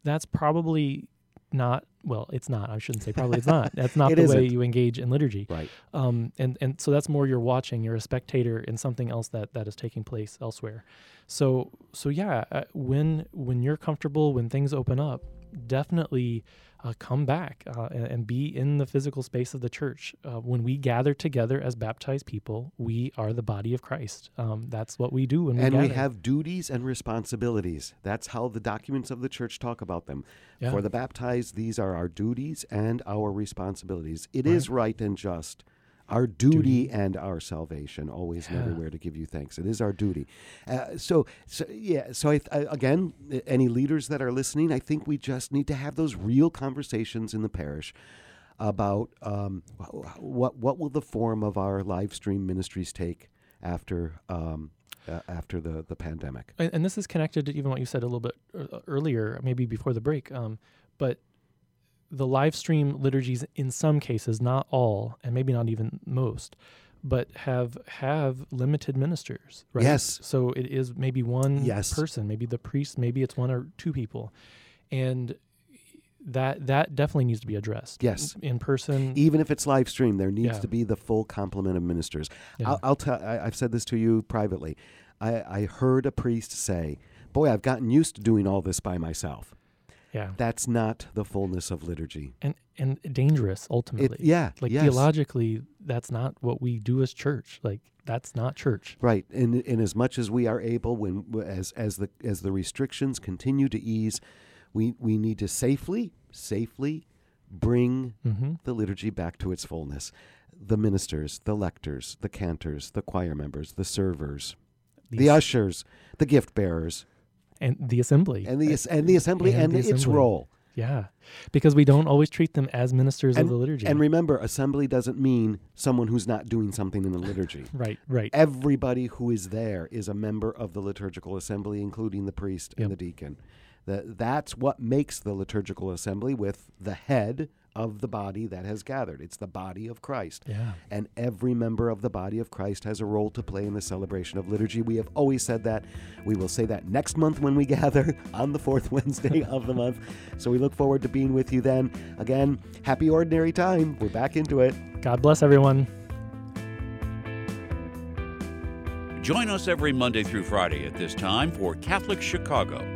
Speaker 2: That's probably not well, it's not. I shouldn't say probably it's not. That's not the way
Speaker 1: isn't.
Speaker 2: you engage in liturgy.
Speaker 1: right.
Speaker 2: Um and, and so that's more you're watching, you're a spectator in something else that, that is taking place elsewhere. So so yeah, uh, when when you're comfortable, when things open up, definitely uh, come back uh, and, and be in the physical space of the church. Uh, when we gather together as baptized people, we are the body of Christ. Um, that's what we do when we
Speaker 1: and
Speaker 2: gather.
Speaker 1: we have duties and responsibilities. That's how the documents of the church talk about them.
Speaker 2: Yeah.
Speaker 1: For the baptized, these are our duties and our responsibilities. It is right and just. Our duty,
Speaker 2: Duty.
Speaker 1: and our salvation, always and everywhere to give you thanks. It is our duty. Uh, so, so yeah. So I, I, again, any leaders that are listening, I think we just need to have those real conversations in the parish about um, what what will the form of our live stream ministries take after um, uh, after the the pandemic.
Speaker 2: and, and this is connected to even what you said a little bit uh, earlier, maybe before the break. Um, but the live stream liturgies, in some cases, not all, and maybe not even most, but have have limited ministers. Right?
Speaker 1: Yes.
Speaker 2: So it is maybe one
Speaker 1: Yes.
Speaker 2: person, maybe the priest, maybe it's one or two people, and that that definitely needs to be addressed.
Speaker 1: Yes.
Speaker 2: in person.
Speaker 1: Even if it's live stream, there needs
Speaker 2: Yeah.
Speaker 1: to be the full complement of ministers.
Speaker 2: Yeah.
Speaker 1: I'll, I'll tell. I, I've said this to you privately. I, I heard a priest say, "Boy, I've gotten used to doing all this by myself."
Speaker 2: Yeah,
Speaker 1: That's not the fullness of liturgy.
Speaker 2: and and dangerous ultimately.
Speaker 1: yeah,
Speaker 2: like
Speaker 1: yes.
Speaker 2: theologically, that's not what we do as church. Like that's not church.
Speaker 1: Right, in in as much as we are able, when as as the as the restrictions continue to ease, we we need to safely safely bring
Speaker 2: Mm-hmm.
Speaker 1: the liturgy back to its fullness. The ministers, the lectors, the cantors, the choir members, the servers, the ushers, the gift bearers,
Speaker 2: and the assembly
Speaker 1: and the uh, and the assembly
Speaker 2: And
Speaker 1: and,
Speaker 2: the
Speaker 1: its role.
Speaker 2: yeah, because we don't always treat them as ministers of the liturgy.
Speaker 1: And remember, assembly doesn't mean someone who's not doing something in the liturgy.
Speaker 2: right, right,
Speaker 1: Everybody who is there is a member of the liturgical assembly, including the priest
Speaker 2: Yep.
Speaker 1: and the deacon. That that's what makes the liturgical assembly with the head of the body that has gathered. It's the body of Christ.
Speaker 2: yeah,
Speaker 1: And every member of the body of Christ has a role to play in the celebration of liturgy. We have always said that. We will say that next month when we gather on the fourth Wednesday of the month. So we look forward to being with you then. Again, happy ordinary time. We're back into it.
Speaker 2: God bless everyone.
Speaker 6: Join us every Monday through Friday at this time for Catholic Chicago.